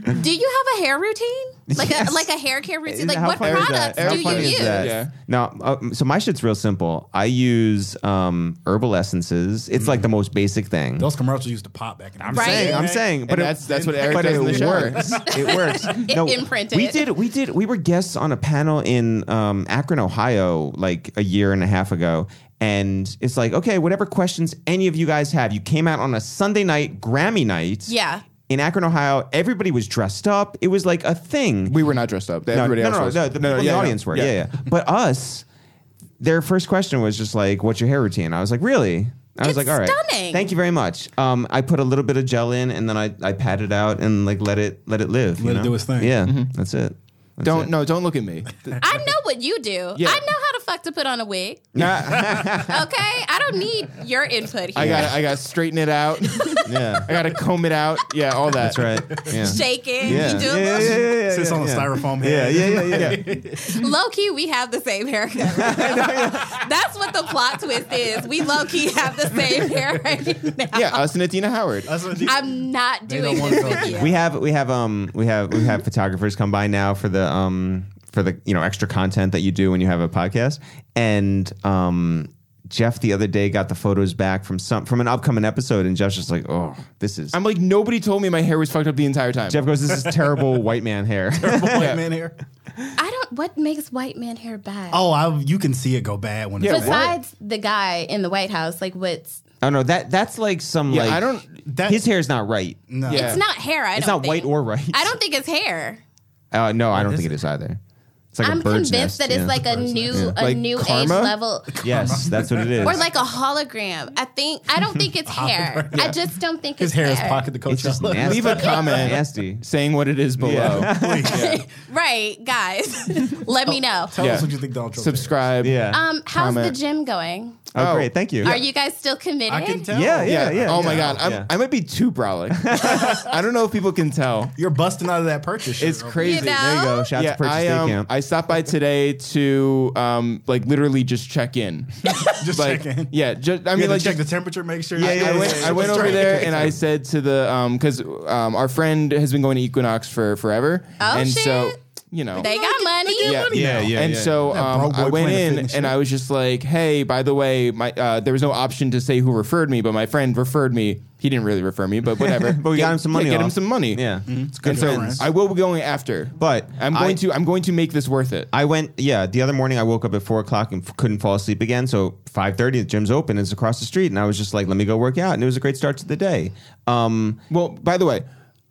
Do you have a hair routine? Like Yes. a like a hair care routine? Like How what funny is that? products How do you funny is use? that? Yeah. Now, uh, so my shit's real simple. I use um, herbal essences. It's like the most basic thing. Those commercials used to pop back in the I'm. Right? saying, I'm saying, but it- that's that's what Eric but does it in the show. works. It works. no, imprinted. We did. We did. We were guests on a panel in um, Akron, Ohio, like a year and a half ago. And it's like, okay, whatever questions any of you guys have, you came out on a Sunday night, Grammy night. Yeah. In Akron, Ohio, everybody was dressed up. It was like a thing. We were not dressed up. no, Everybody no, else no, was. no, the people in the yeah, audience were. Yeah. yeah, But us, their first question was just like, "What's your hair routine?" I was like, "Really?" I was It's like, "All right, stunning. thank you very much." Um, I put a little bit of gel in, and then I I pat it out and like let it let it live. you Let it know? do its thing. Yeah, Mm-hmm. that's it. Don't it. no, don't look at me. I know what you do. Yeah. I know how to fuck to put on a wig. Okay, I don't need your input here. I got I got to straight it out. yeah, I got to comb it out. Yeah, all that. that's right. Yeah. Shake it. Yeah. You do yeah, a yeah, little- yeah, yeah, Sits yeah, on a yeah. styrofoam Yeah, head. yeah, yeah, yeah. Low key, we have the same haircut. That's what the plot twist is. We low key have the same hair right now. Yeah, us and Adina Howard. That's what you- I'm not They doing don't this wanna with go. you. we have we have um we have we have photographers come by now for the um for the you know extra content that you do when you have a podcast and um Jeff the other day got the photos back from some from an upcoming episode and Jeff's just like oh this is I'm like nobody told me my hair was fucked up the entire time. Jeff goes this is terrible white man hair terrible white Yeah. man hair. I don't. What makes white man hair bad? Oh, I, you can see it go bad when Yeah, it's bad. Besides the guy in the White House, like what's? oh no that that's like some yeah, like I don't. That, his hair's not right No. Yeah. It's not hair. I it's don't not white or right I don't think it's hair. Uh, no I don't think it? is either like a I'm bird's convinced nest, that it's yeah. like a bird's new, nest. a Like new age level, yes that's what it is or like a hologram. I think. I don't think it's hair. I just don't think His it's hair His hair. is pocket the it's just Coachella. nasty. Leave a comment nasty saying what it is below. Right, guys. Let me know. Tell Yeah. us what you think Donald Trump Subscribe. yeah Um, how's the gym going? oh, Oh. great thank you Are you guys still committed? I can tell. Yeah, yeah, yeah. Oh my god, I'm, Yeah. I might be too brolic. I don't know if people can tell. You're busting out of that purchase. It's crazy. There you go shout Yeah, to purchase I day um, camp I stopped by today to um like literally just check in. Just like check in. yeah, just I I mean mean, like check just- the temperature, make sure. I, Yeah, I went, I went over there and I said to the um because um our friend has been going to Equinox for forever, Oh, and shit. so you know They got money. yeah, Yeah, yeah, and yeah. so um, I went in and shit. I was just like, "Hey, by the way, my uh, there was no option to say who referred me, but my friend referred me. He didn't really refer me, but whatever. But we got him some money Yeah, get him off. some money. yeah it's good And so friends I will be going after, But I'm going I- to I'm going to make this worth it. I went, yeah. The other morning, I woke up at four o'clock and f- couldn't fall asleep again. So five thirty, the gym's open. It's across the street, and I was just like, "Let me go work out." And it was a great start to the day. Um, Well, by the way,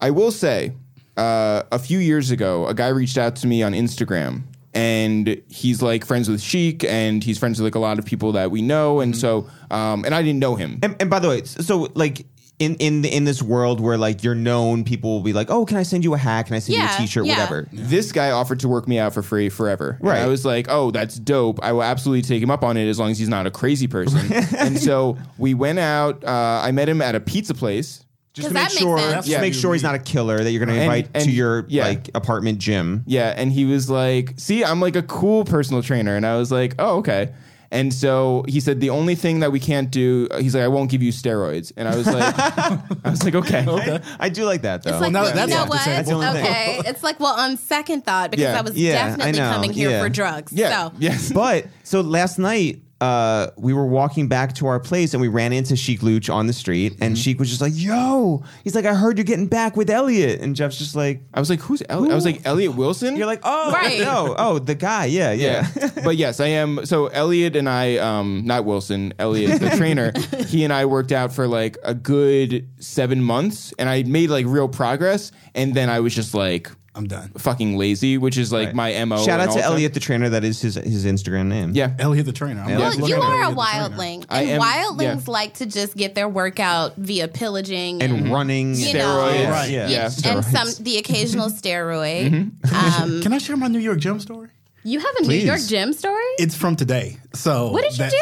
I will say, uh, a few years ago, a guy reached out to me on Instagram, and he's like friends with Sheek, and he's friends with like a lot of people that we know, and so, um, and I didn't know him. and, and by the way, so like. In, in in this world where like you're known, people will be like, "Oh, can I send you a hat? Can I send you Yeah, a T-shirt? yeah. Whatever." This guy offered to work me out for free forever. And Right. I was like, oh, that's dope. I will absolutely take him up on it as long as he's not a crazy person. and so we went out. Uh, I met him at a pizza place. Just 'Cause to make that makes sure, sense. just to Yeah. make sure he's not a killer that you're going to And- invite and- to your yeah. like apartment gym. Yeah, and he was like, "See, I'm like a cool personal trainer," and I was like, "Oh, okay." And so he said, "The only thing that we can't do," he's like, "I won't give you steroids," and I was like, "I was like, okay, okay." I do like that though. It's like, now well, that's you know what? table. That's the only thing. Okay. It's like, well, on second thought, because Yeah. I was Yeah, definitely know. coming here Yeah. for drugs. Yeah, So yes, but so last night uh, we were walking back to our place and we ran into Sheek Louch on the street and Mm-hmm. Sheek was just like, "Yo," he's like, "I heard you're getting back with Elliot," and Jeff's just like, I was like, "Who's?" Elliot? I was like, "Elliot Wilson." "You're like, oh, Right. no, oh, the guy, yeah, yeah." Yeah. but yes, I am. So Elliot and I, um, not Wilson, Elliot, the trainer, he and I worked out for like a good seven months, and I made like real progress. And then I was just like I'm done. fucking lazy, which is like my mo. Shout and out to the time. Elliot, the trainer. That is his his Instagram name. Yeah, Elliot the trainer. I'm Well, looking you at are a Elliot the trainer. wildling, I and am- wildlings yeah. like to just get their workout via pillaging and running You know. steroids. Right. Yeah, Yeah. and some the occasional steroid. Um, Can I share my New York gym story? you have a Please. New York gym story? It's from today. So What did you that-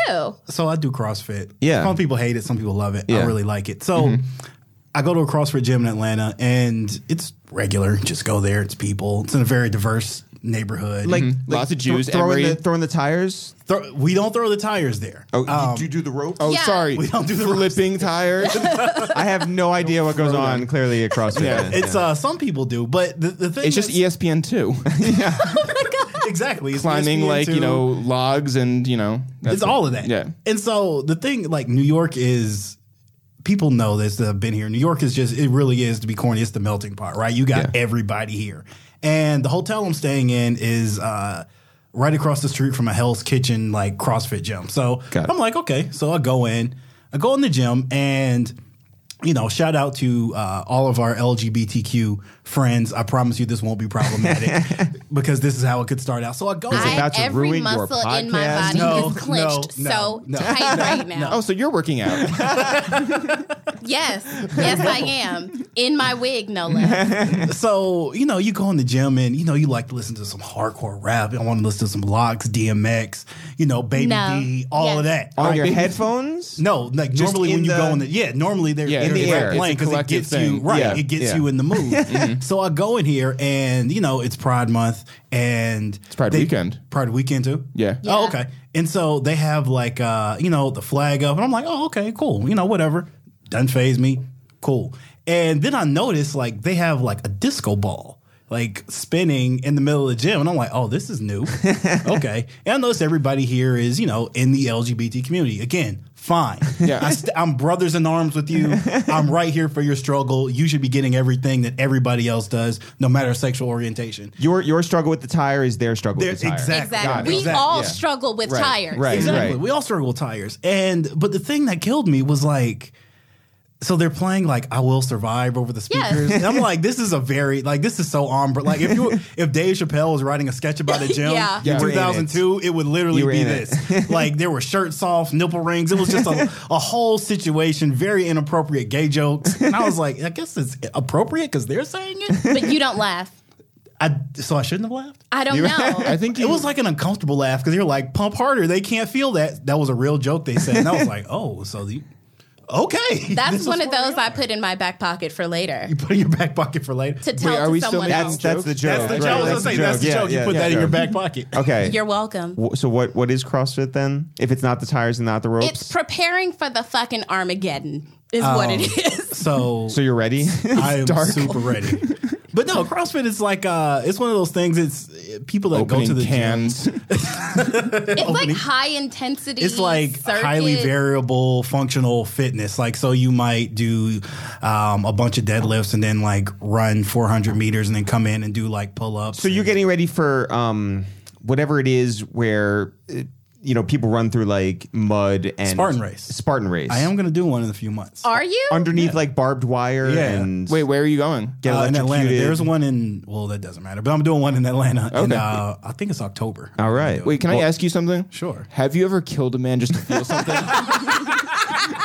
do? So I do CrossFit. Yeah. Some people hate it. Some people love it. Yeah. I really like it. So I go to a CrossFit gym in Atlanta, and it's regular. Just go there. It's people. It's in a very diverse neighborhood. like, like Lots of Jews, thro- throwing the throwing the tires. Throw- we don't throw the tires there. Oh, Um, you do you do the ropes? Oh, Yeah. sorry. We don't do the flipping tires. I have no idea what goes on. Clearly across the Yeah. it's uh, some people do, but the, the thing it's just E that's- ESPN two, exactly it's climbing ESPN like you know logs and you know that's it's it. all of that. Yeah. And so the thing, like New York is, people know this that have been here. New York is just, it really is to be corny. It's the melting pot, right? You got Yeah. everybody here, and the hotel I'm staying in is uh, right across the street from a Hell's Kitchen like CrossFit gym. So I'm like, okay, so I go in, I go in the gym, and you know, shout out to uh, all of our LGBTQ friends. I promise you, this won't be problematic because this is how it could start out. So I go. in. I, about to every ruin your muscle in my body No, is clenched no, so no, no. tight right now. Oh, so you're working out? Yes, yes, I am in my wig, no less. so you know, you go in the gym and you know you like to listen to some hardcore rap. I want to listen to some LOX, DMX, you know, Baby No. D, all Yes. of that. On Right? your headphones? No, like Just normally when in you the- go in the yeah, normally they're Yeah, in in the the air air. playing because it collective gets you right. Yeah, It gets yeah. you in the mood. so I go in here and you know it's Pride Month and it's Pride weekend. Pride weekend too. Yeah. Yeah. Oh, okay. And so they have like uh, you know, the flag up, and I'm like, oh, okay, cool. You know, whatever. Doesn't phase me. Cool. And then I noticed like they have like a disco ball. Like spinning in the middle of the gym, and I'm like, "Oh, this is new." okay, and I notice everybody here is, you know, in the LGBT community. Again, fine. Yeah. I st- I'm brothers in arms with you. I'm right here for your struggle. You should be getting everything that everybody else does, no matter sexual orientation. Your your struggle with the tire is their struggle There- with the tire. exactly. Exactly. Got it. We Exactly. all Yeah. struggle with Right. tires. Right. Exactly. right. We all struggle with tires. And but the thing that killed me was like so they're playing like "I Will Survive" over the Yes. speakers. And I'm like, this is a very like this is so on. But like, if you if Dave Chappelle was writing a sketch about a gym Yeah. You in were in 2002, it. would literally be this. like there were shirts off, nipple rings. It was just a, a whole situation, very inappropriate gay jokes. And I was like, I guess it's appropriate because they're saying it. But you don't laugh. I so I shouldn't have laughed. I don't know. I think It was like an uncomfortable laugh because you're like, pump harder. They can't feel that. That was a real joke they said. And I was like, oh, so you, okay. That's This one of those I put in my back pocket for later You put in your back pocket for later. to tell are to we still someone making else. That's that's the joke. That's the Right, joke. I was that's gonna say, that's the Yeah, joke. You yeah, put yeah. that in your back pocket. Okay. You're welcome. W- So what what is CrossFit then? If it's not the tires and not the ropes? It's preparing for the fucking Armageddon, is what it um, is. So, so you're ready? I am super ready. But no, CrossFit is like uh, it's one of those things. It's uh, people that go to the cans. gym. It's like high intensity. It's like circuit. highly variable functional fitness. Like so, you might do um, a bunch of deadlifts and then like run 400 meters and then come in and do like pull ups. so you're getting ready for um whatever it is where uh, you know people run through like mud and Spartan race. Spartan race. I am going to do one in a few months. Are you? underneath like barbed wire Yeah. and Wait, where are you going? get Uh, in Atlanta, electrocuted. there's one in well, that doesn't matter, but I'm doing one in Atlanta, and Okay. uh, I think it's October. All right. Wait, can I ask you something? Sure. Have you ever killed a man just to feel something?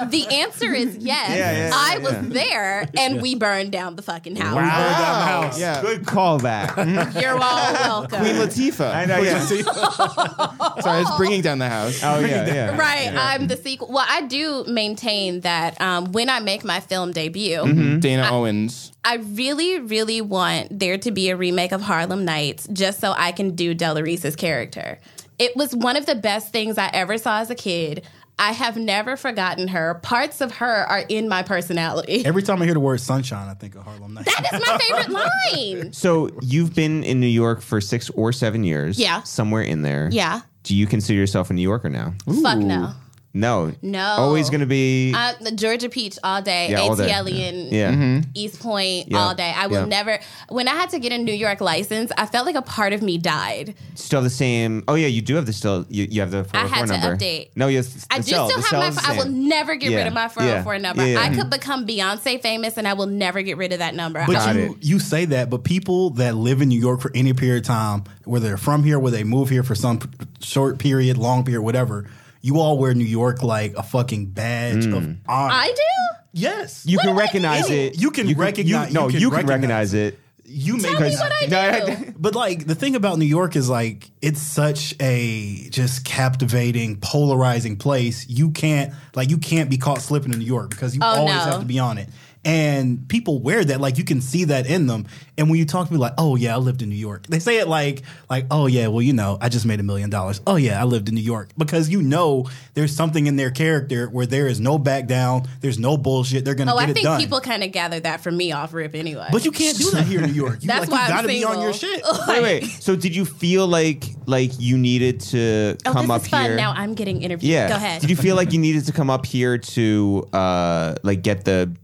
the answer is yes. Yeah, yeah, I yeah, was there, and we burned down the fucking house. We burned down the house. Yeah. Good callback. You're all welcome. Queen Latifah. I know. Yeah. Sorry, it's bringing down the house. Oh yeah. Yeah. Right, I'm the sequel. Well, I do maintain that um, when I make my film debut, Mm-hmm. Dana Owens. I really, really want there to be a remake of Harlem Nights just so I can do Della Reese's character. It was one of the best things I ever saw as a kid. I have never forgotten her. Parts of her are in my personality. Every time I hear the word sunshine, I think of Harlem Nights. That is my favorite line. So you've been in New York for six or seven years. Yeah. Somewhere in there. Yeah. Do you consider yourself a New Yorker now? Fuck no. No. No. Always going to be. Uh, the Georgia Peach all day, Yeah, all day. ATLian, yeah. East Point Yeah. all day. I will Yeah. never. When I had to get a New York license, I felt like a part of me died. Still the same. Oh yeah, you do have the still. You, you have the 404 I had to number. update. No, yes. I do still have my. I will never get rid of my 404 Yeah. number. Yeah, yeah. I could become Beyonce famous, and I will never get rid of that number. But Got you it. you say that, but people that live in New York for any period of time, whether they're from here, whether they move here for some short period, long period, whatever, you all wear New York like a fucking badge of mm. honor. I do. yes, You What can do I recognize do? it. You can recognize- no, you you can can, recognize recognize it. you may Tell me what I do. But like the thing about New York is like it's such a just captivating, polarizing place. You can't like you can't be caught slipping in New York because you Oh, always no. have to be on it. And people wear that like you can see that in them. And when you talk to people like, "Oh yeah, I lived in New York," they say it like like, "Oh yeah, well you know, I just made a million dollars." Oh yeah, I lived in New York because you know there's something in their character where there is no back down, there's no bullshit. They're gonna Oh, get I it think done. people kind of gathered that from me off rip anyway. but you can't do that here in New York. You, That's like, why you I'm gotta be on your single. shit. Wait, wait. So did you feel like like you needed to oh, come this up is fun. here? Now I'm getting interviewed. yeah. Go ahead. Did you feel like you needed to come up here to uh like get the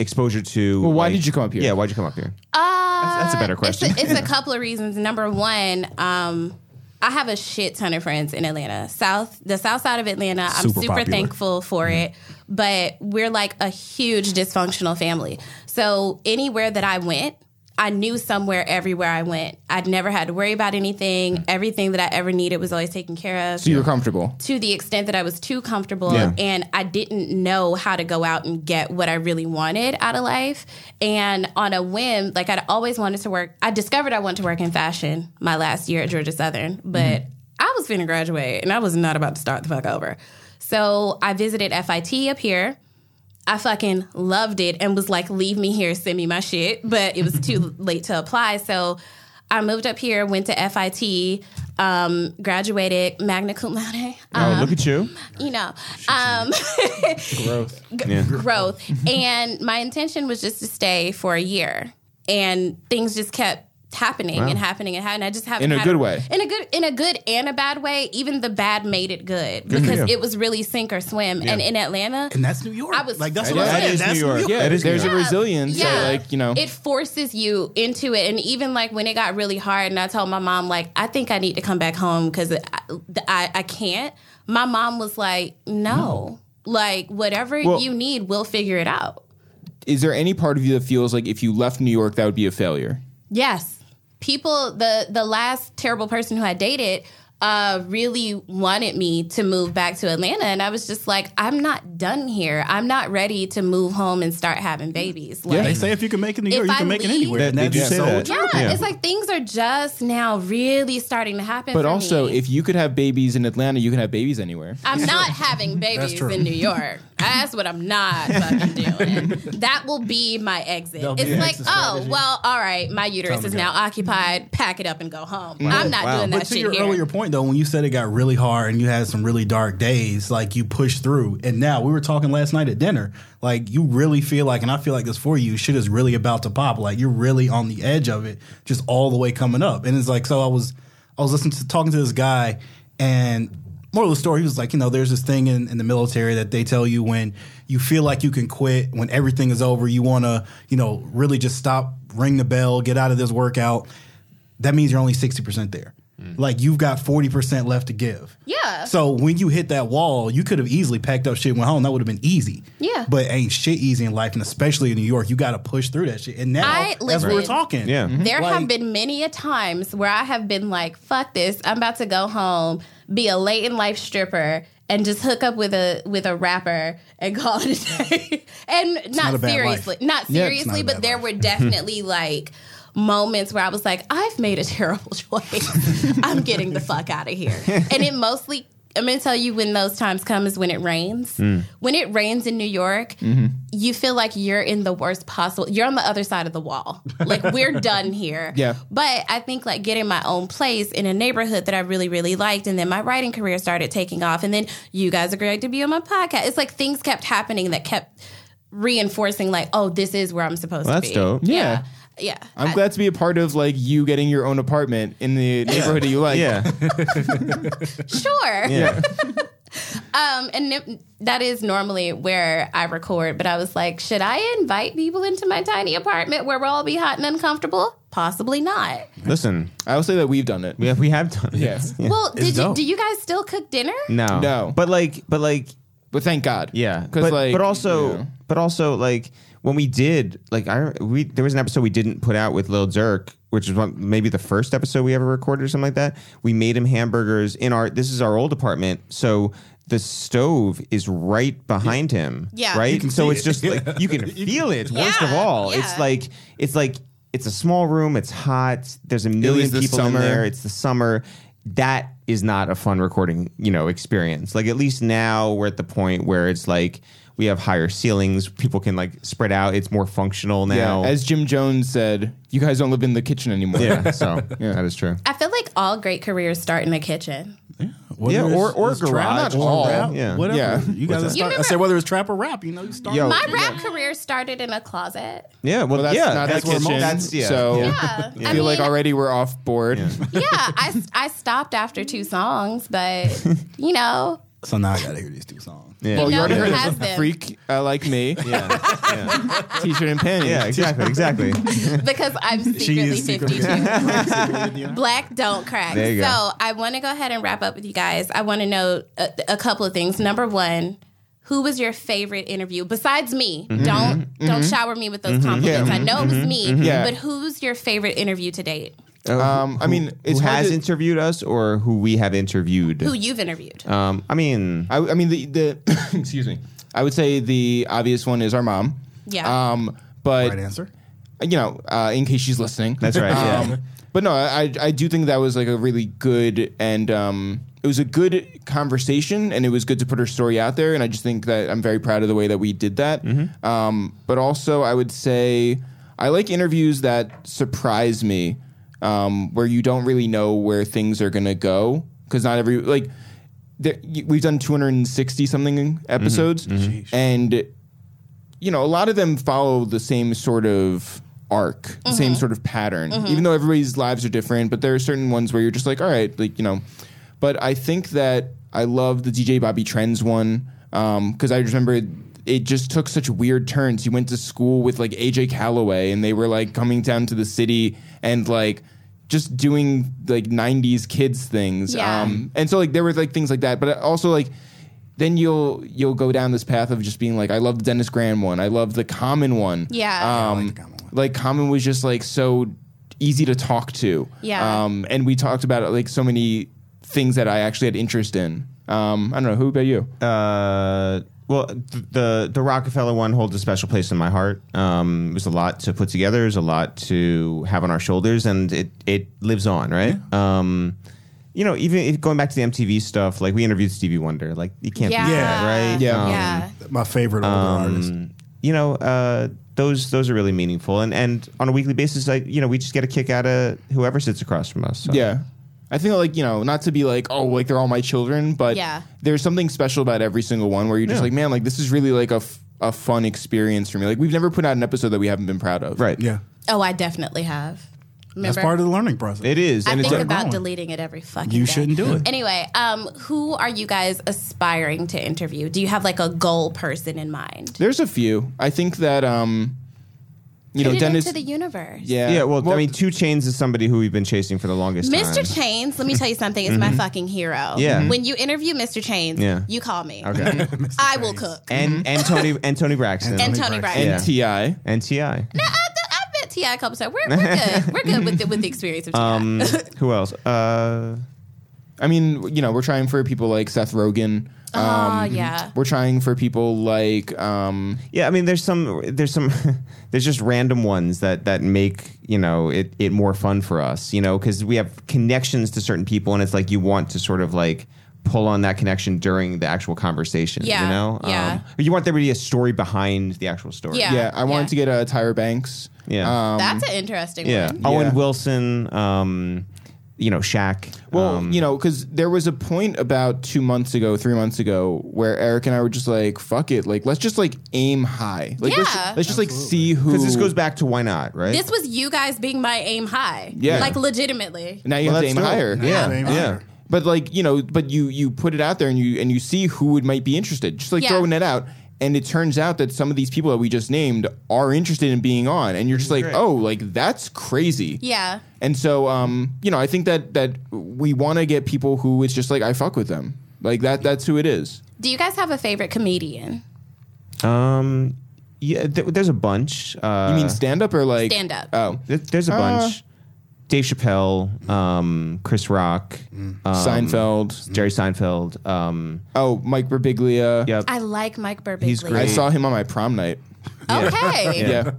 exposure to? Well, why like- did you come up here? Yeah, why'd you come up here? Uh, that's a better it's question. It's a, couple of reasons. Number one, um, I have a shit ton of friends in Atlanta. South, the south side of Atlanta. I'm Super super popular. thankful for it. But we're like a huge dysfunctional family. So anywhere that I went, I knew somewhere everywhere I went. I'd never had to worry about anything. Everything that I ever needed was always taken care of So you were comfortable. to the extent that I was too comfortable Yeah. and I didn't know how to go out and get what I really wanted out of life. And on a whim, like I'd always wanted to work, I discovered I wanted to work in fashion my last year at Georgia Southern, but mm-hmm. I was finna graduate and I was not about to start the fuck over. So I visited FIT up here. I fucking loved it and was like, leave me here, send me my shit. But it was too late to apply. So I moved up here, went to FIT, um, graduated magna cum laude. Oh, look at you. You know, um, Growth. Yeah. growth. and my intention was just to stay for a year. And things just kept happening and happening and happening. I just haven't In a had good way. In a good in a good and a bad way. Even the bad made it good for because you. it was really sink or swim. And in Atlanta, And that's New York. I was like that's That what is- I'm that That's New York. Yeah, That is there's good. a resilience. that, like you know, it forces you into it. And even like when it got really hard, and I told my mom, like, I think I need to come back home because I, I, I can't. My mom was like, no, like whatever Well- you need, we'll figure it out. is there any part of you that feels like if you left New York, that would be a failure? Yes. People the the last terrible person who I dated uh really wanted me to move back to Atlanta and I was just like I'm not done here. I'm not ready to move home and start having babies. Like They say if you can make it in New York, you I can make it anywhere. That- and they that's do say so that. yeah, Yeah. it's like things are just now really starting to happen. But for also, me. if you could have babies in Atlanta, you can have babies anywhere. I'm not having babies in New York. That's what I'm not fucking doing. That will be my exit. That'll be It's like, oh, well, all right, my uterus is go. now occupied. Pack it up and go home. I'm not Wow. doing But that to your here. earlier point, though, when you said it got really hard and you had some really dark days, like you pushed through. And now we were talking last night at dinner, like you really feel like, and I feel like this for you, shit is really about to pop. Like you're really on the edge of it, just all the way coming up. And it's like, so I was, I was listening to talking to this guy, and moral of the story, he was like, you know, there's this thing in, in the military that they tell you when you feel like you can quit, when everything is over, you want to, you know, really just stop, ring the bell, get out of this workout. That means you're only 60% there. Like you've got 40% left to give. Yeah. So when you hit that wall, you could have easily packed up shit and went home. That would have been easy. Yeah. But ain't shit easy in life, and especially in New York, you got to push through that shit. And now, I- as we're talking, Yeah. Mhm. There Like- have been many a times where I have been like, fuck this, I'm about to go home, be a late in life stripper, and just hook up with a with a rapper and call it a day. and not not, seriously. Not seriously, not but there life. were definitely like moments where I was like, I've made a terrible choice. I'm getting the fuck out of here. And it mostly I'm gonna tell you when those times come is when it rains. Mm. When it rains in New York, mm-hmm. you feel like you're in the worst possible. You're on the other side of the wall. Like we're done here. Yeah. But I think like getting my own place in a neighborhood that I really really liked, and then my writing career started taking off, and then you guys agreed to be on my podcast. It's like things kept happening that kept reinforcing like, oh, this is where I'm supposed Well, to that's be. dope. Yeah. Yeah. I'm I- glad to be a part of like you getting your own apartment in the neighborhood that you like. Yeah. Sure. Yeah. Um, and it- that is normally where I record, but I was like, should I invite people into my tiny apartment where we'll all be hot and uncomfortable? Possibly not. Listen, I will say that we've done it. we have, we have done it. Yeah. Well, did you, do you guys still cook dinner? No. No. But like, but like, But thank God. yeah. Because But, like but also, you know. but also like when we did, like I, we, there was an episode we didn't put out with Lil Durk, which is one, maybe the first episode we ever recorded or something like that. We made him hamburgers in our, this is our old apartment. So the stove is right behind him. Yeah. Right. So it's it. just like, you can feel it. Worst of all, yeah. it's like, it's like, it's a small room. It's hot. There's a million the people summer. in there. It's the summer. That is not a fun recording, you know, experience. Like at least now we're at the point where it's like we have higher ceilings. People can like spread out. It's more functional now. yeah, as Jim Jones said, you guys don't live in the kitchen anymore. yeah, so that is true. I feel like all great careers start in the kitchen. Whether Yeah, or- or it's garage. trap Not all. rap, Yeah. whatever. Yeah. You guys What's start. I remember- said whether it's trap or rap, you know, you start. Yo, My rap career started in a closet. Yeah, well, Well, that's yeah, not that's the kitchen. That's yeah. so yeah. Yeah. I feel like already we're off board. yeah, I, I stopped after two songs, but you know, So now I got to hear these two songs. Yeah. Well, you already who heard has of them. freak uh, like me, yeah, yeah, t-shirt and panties. yeah, exactly, exactly. because I'm secretly is secretly 52. Black don't crack. There you go. so. I want to go ahead and wrap up with you guys. I want to know uh, a, a couple of things. Number one, who was your favorite interview besides me? Mm-hmm. Don't don't mm-hmm. shower me with those mm-hmm. compliments. I know it was me, Yeah. but who's your favorite interview to date? Um, I mean, it's who has to- interviewed us or who we have interviewed? Who you've interviewed? Um, I mean, I, I mean, the, the excuse me. I would say the obvious one is our mom. Yeah. Um, but Right answer. you know, uh, in case she's listening. That's right, yeah. Um, but no, I I do think that was like a really good and um, it was a good conversation and it was good to put her story out there. And I just think that I'm very proud of the way that we did that. Mm-hmm. Um, but also, I would say I like interviews that surprise me, um, where you don't really know where things are gonna go because not every like. There, we've done 260 something episodes, mm-hmm. Mm-hmm. and you know, a lot of them follow the same sort of arc, the same mm-hmm. sort of pattern. Even though everybody's lives are different, but there are certain ones where you're just like, all right, like you know. But I think that I love the DJ Bobby Trends one um, because I remember it, it just took such weird turns. He went to school with like AJ Calloway, and they were like coming down to the city and like just doing like 90s kids things Yeah. um and so like there were like things like that but also like then you'll you'll go down this path of just being like I love the Dennis Graham one I love the Common one Yeah. um like the Common one. like Common was just like so easy to talk to Yeah. um and we talked about like so many things that I actually had interest in um I don't know who about you uh, well, the the Roc-A-Fella one holds a special place in my heart. Um, it was a lot to put together. It was a lot to have on our shoulders, and it it lives on, right? Um, you know, even if going back to the MTV stuff, like we interviewed Stevie Wonder, like you can't Yeah. beat that, right? Yeah. Um, yeah. My favorite older artist. um, you know, uh, those those are really meaningful, and and on a weekly basis, like you know, we just get a kick out of whoever sits across from us. so. Yeah. I think like, you know, not to be like, oh, like they're all my children, but Yeah. there's something special about every single one where you're just Yeah. like, man, like this is really like a, f- a fun experience for me. Like we've never put out an episode that we haven't been proud of. right. Yeah. Oh, I definitely have. That's part of the learning process. It is, I and think it's about growing. deleting it every fucking day. You day. shouldn't do it. Anyway, um, who are you guys aspiring to interview? Do you have like a goal person in mind? There's a few. I think that, um, you know, Dennis. into the universe. yeah. yeah. Well, I mean, 2 Chainz is somebody who we've been chasing for the longest time. Mr. Chainz, let me tell you something, is my fucking hero. Yeah. When you interview Mr. Chainz, Yeah. you call me. Okay. I will cook. and and Toni and Toni Braxton And Toni Toni Braxton. Braxton. and T.I. and T.I. No, I, I've met T.I. a couple times. We're, we're good. We're good with the, with the experience of T.I. Um, who else? Uh, I mean, you know, we're trying for people like Seth Rogen. Oh, yeah. We're trying for people like, um, yeah, I mean, there's some, there's some, there's just random ones that that make you know it it more fun for us, you know, because we have connections to certain people, and it's like you want to sort of like pull on that connection during the actual conversation, Yeah, you know, yeah. Um, you want there to be a story behind the actual story, Yeah. yeah, I wanted yeah. to get uh, Tyra Banks. Yeah. Um, That's an interesting yeah. one. Owen Wilson, um, you know, Shaq. Well, um, you know, because there was a point about two months ago, three months ago, where Eric and I were just like, "Fuck it, like let's just like aim high, like let's, Yeah. let's just like see who." because this goes back to why not, right? This was you guys being my aim high. Yeah. Like legitimately. Now you Well, have to aim higher. Yeah, Aim yeah. higher. But like you know, but you you put it out there and you and you see who would might be interested, just like Yeah. throwing it out. And it turns out that some of these people that we just named are interested in being on, and you're just like, great. oh, like that's crazy. Yeah. And so, um, you know, I think that that we want to get people who it's just like I fuck with them, like that. That's who it is. Do you guys have a favorite comedian? Um, yeah, th- there's a bunch. Uh, You mean stand up or like Stand up. Oh, There- There's a bunch. Dave Chappelle, um, Chris Rock, um, Seinfeld. Jerry Seinfeld. Um, Oh, Mike Birbiglia. yep. I like Mike Birbiglia. He's great. I great. saw him on my prom night. Okay. Yeah.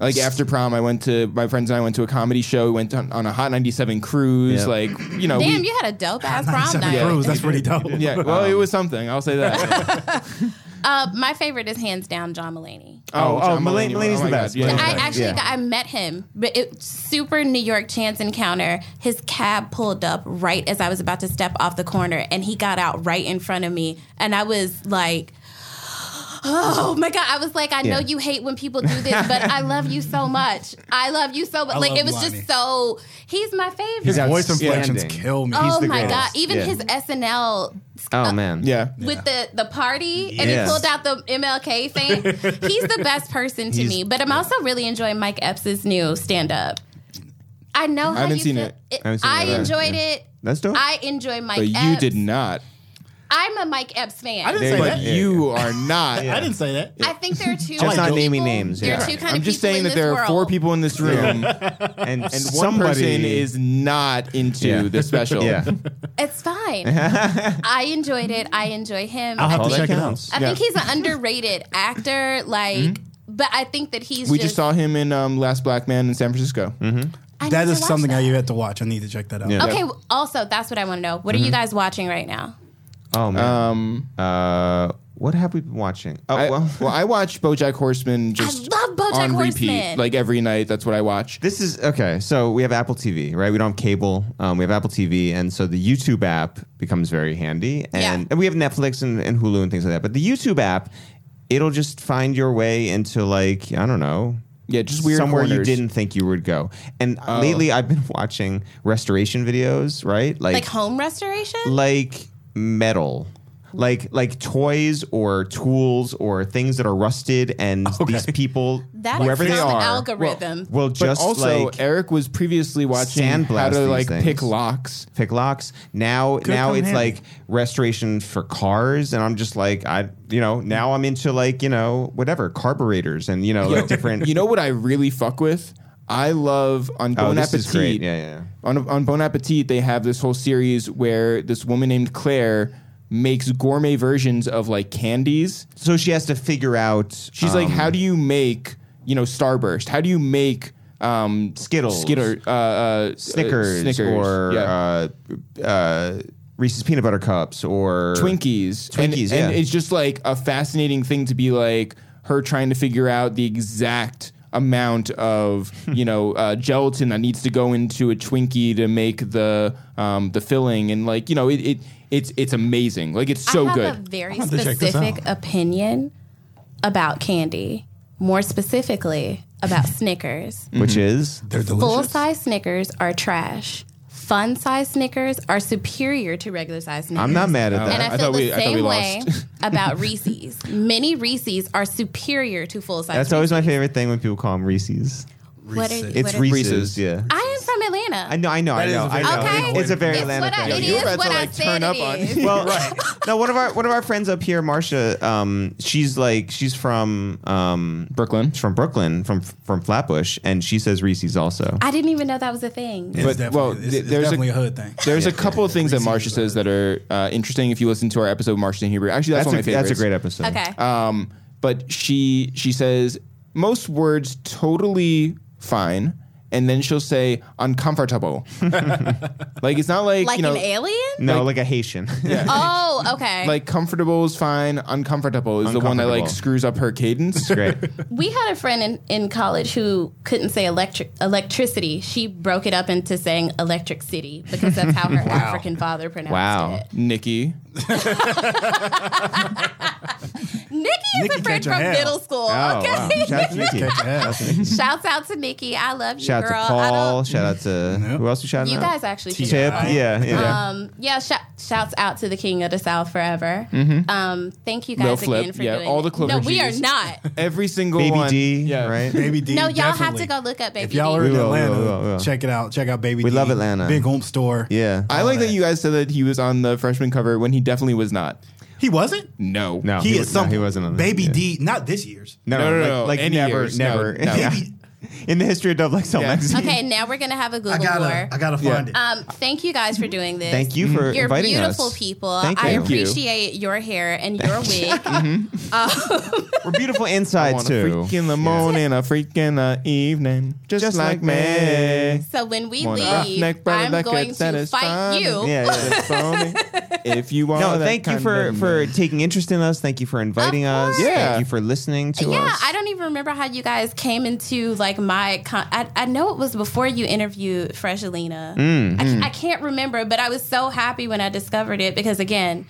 Like after prom, I went to my friends and I went to a comedy show. We went on, on a Hot 97 cruise. Yeah. Like you know, Damn, we, you had a dope ass prom 97 night. Cruise, that's pretty dope. yeah. Well, it was something. I'll say that. Uh, my favorite is hands down John Mulaney. Oh, oh, John Mulaney- Mulaney. Mulaney's Oh the best. Yeah, I actually Yeah. got, I met him, but it super New York chance encounter. His cab pulled up right as I was about to step off the corner, and he got out right in front of me, and I was like. Oh my god! I was like, I know you hate when people do this, but I love you so much. I love you so much. I Like it was Lonnie. just so. He's my favorite. His voice inflections kill me. oh the my greatest. god! Even Yeah. his SNL oh man. yeah. with the the party and Yes. he pulled out the MLK thing. He's the best person to He's- me. But I'm also really enjoying Mike Epps' new stand up. I know how haven't you seen feel. it. I haven't seen it either. enjoyed Yeah. it. That's dope. I enjoy Mike But you Epps. did not. I'm a Mike Epps fan. I didn't There- say but that. you are not. I didn't say that. I think there are two. Just not of naming people. names, There yeah. are two kind I'm of just people saying in that this there are four world. people in this room, and, and one somebody person is not into Yeah. the special. yeah. It's fine. I enjoyed it. I enjoy him. I'll have I to think, check it out. I Yeah. think he's an underrated actor. Like, but I think that he's. We just, just saw him in um, Last Black Man in San Francisco. I That need is to watch something I that. have to watch. I need to check that out. Yeah. Okay. w- Also, that's what I want to know. What Mm-hmm. are you guys watching right now? Oh man. Um, uh, what have we been watching? Oh I, well. well, I watch BoJack Horseman just I love BoJack on repeat, Horseman. like every night. That's what I watch. This is okay. So we have Apple TV, right? We don't have cable. Um, we have Apple TV, and so the YouTube app becomes very handy. And, Yeah. and we have Netflix and, and Hulu and things like that. But the YouTube app, it'll just find your way into like I don't know. Yeah, just weird somewhere you didn't think you would go. And lately, I've been watching restoration videos, right? Like home restoration? like metal like like toys or tools or things that are rusted and these people That whoever is they an are algorithm. will But just also, like Eric was previously watching sandblast how to like things. pick locks. pick locks now now it's handy. like restoration for cars and i'm just like i you know now i'm into like you know whatever carburetors and you know like different You know what I really fuck with? I love on oh Bon this Appetit. is great yeah yeah On on Bon Appetit, they have this whole series where this woman named Claire makes gourmet versions of like candies. so she has to figure out She's like, um, how do you make you know Starburst? How do you make um, Skittles. Skitter, uh, uh, snickers, uh, Snickers, or yeah. uh, uh, reese's peanut butter cups or Twinkies. Twinkies, and, yeah. it's just like a fascinating thing to be like her trying to figure out the exact amount of you know uh, gelatin that needs to go into a Twinkie to make the um, the filling and like you know it, it it's it's amazing like it's so I have good. a very I'm gonna have to check this specific opinion about candy. More specifically, about Snickers. which is They're the Full size Snickers are trash. Fun size Snickers are superior to regular size Snickers. I'm not mad at And that. I I feel thought the we- I thought same we way about Reese's. Mini Reese's are superior to full size. That's always my favorite thing when people call them Reese's. What are, Reese's. It's what are- Reese's, Reese's. yeah. I am from Atlanta. I know, I know, I That is know, a I very- know. Okay. It's a very It's Atlanta what I, thing. it you're is about what to, I like, said turn it up on- is. Well, no, one of our one of our friends up here, Marcia. Um, she's like she's from um, Brooklyn. she's from Brooklyn, from from Flatbush, and she says Reese's also. I didn't even know that was a thing. It's But, definitely, well, it's, th- it's there's a- definitely a, hood thing. There's a couple of things that Marsha says that are uh, interesting. If you listen to our episode with Marsha and Huber, actually that's, That's one a of my favorites. that's a great episode. Okay. Um, but she she says most words totally fine, and then she'll say uncomfortable. like it's not like, like you know, an alien? No, like- like, a Haitian. Oh, okay. like comfortable is fine. Uncomfortable is the one that like screws up her cadence. Great. we had a friend in, in college who couldn't say electric electricity. She broke it up into saying electric city because that's how her African father pronounced Wow. it. Wow, Nikki, Nikki is Nikki a friend from hell. middle school. Oh, okay. wow. Shout out to Nikki. Catch your ass. Shouts out to Nikki. I love you, Shout out girl. to I Paul. don't- Shout out to who else we shouting you out? guys actually should Tip. know. Yeah. yeah. Um, yeah, sh- shouts out to the King of the South forever. Um, thank you Lil guys Flip. again for Yeah, doing all it. the Clover No, we are Gs. not. every single Baby one. D. Yeah. Right. Baby D. No, y'all have to go look up Baby If y'all D. are in We will, we Atlanta, will, we will, will. check it out. Check out Baby We D. love Atlanta. Big home store. Yeah. I like that that. you guys said that he was on the freshman cover when he definitely was not. He wasn't. No. no, He, he, is was, no, some. he wasn't on this. Baby Yeah. D. Not this year's. No, No, no, no, like, no. like Any never, years. No, never. no. Yeah. Baby. In the history of Double XL Yeah. magazine. Okay, now we're gonna have a Google I gotta. war. I gotta Yeah. find it. Um, thank you guys for doing this. Thank you for You're inviting beautiful us. people. Thank I you. Thank you. appreciate your hair and your wig. We're beautiful I inside want a too. freak in the morning, a freak in the evening, just, Just like, like me. me. so when we Want a leave, roughneck brother I'm that going could to satisfy fight me. you. Yeah, yeah. Just for me. If you want, No, thank you for for taking interest in us. Thank you for inviting us. Yeah. Thank you for listening to us. Yeah, us. I don't even remember how you guys came into like my. Con- I, I know it was before you interviewed Fresh Alina. Mm, I, ca- I can't remember, but I was so happy when I discovered it because again,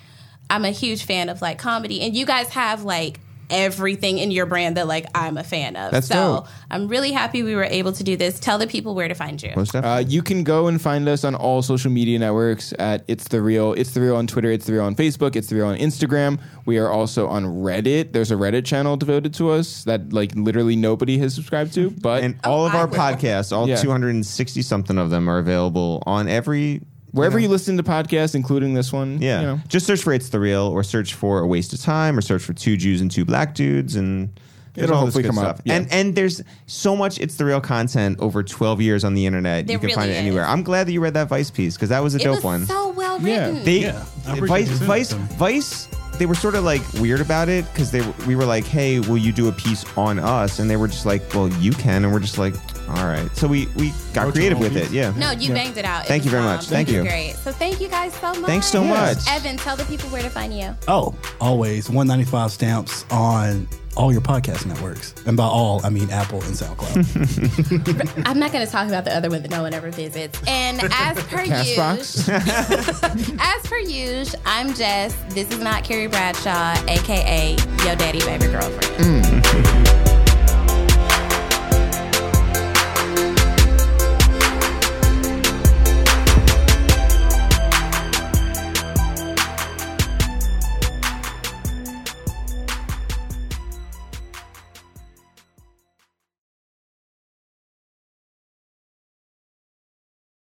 I'm a huge fan of like comedy, and you guys have like everything in your brand that like I'm a fan of. That's so dope. I'm really happy we were able to do this. Tell the people where to find you. Most definitely. Uh, you can go and find us on all social media networks at It's The Real. It's The Real on Twitter. It's The Real on Facebook. It's The Real on Instagram. We are also on Reddit. There's a Reddit channel devoted to us that like literally nobody has subscribed to. But and all of I our will. podcasts, all Yeah. 260 something of them, are available on every Wherever you listen to podcasts, including this one. Yeah. You know. Just search for It's the Real or search for A Waste of Time or search for Two Jews and Two Black Dudes and It'll all hopefully good come up, yeah. And and there's so much It's the Real content over 12 years on the internet. There you can really find it is. anywhere. I'm glad that you read that Vice piece because that was a It dope was one. so well Yeah. they Yeah, Vice Vice that to me. Vice they were sort of like weird about it because they we were like, hey, will you do a piece on us? And they were just like, well, you can, and we're just like, all right. So we we got Wrote your creative with it. Yeah. no, you banged it out. It Thank was you very much. It Thank you. Great. So thank you guys so much. Thanks so much. Evan, tell the people where to find you. Oh, always 195 stamps on all your podcast networks. And by all, I mean Apple and SoundCloud. I'm not going to talk about the other one that no one ever visits. And as per Castbox. usual, as per usual, I'm Jess. This is not Carrie Bradshaw, aka Yo Daddy Baby Girlfriend. Mm.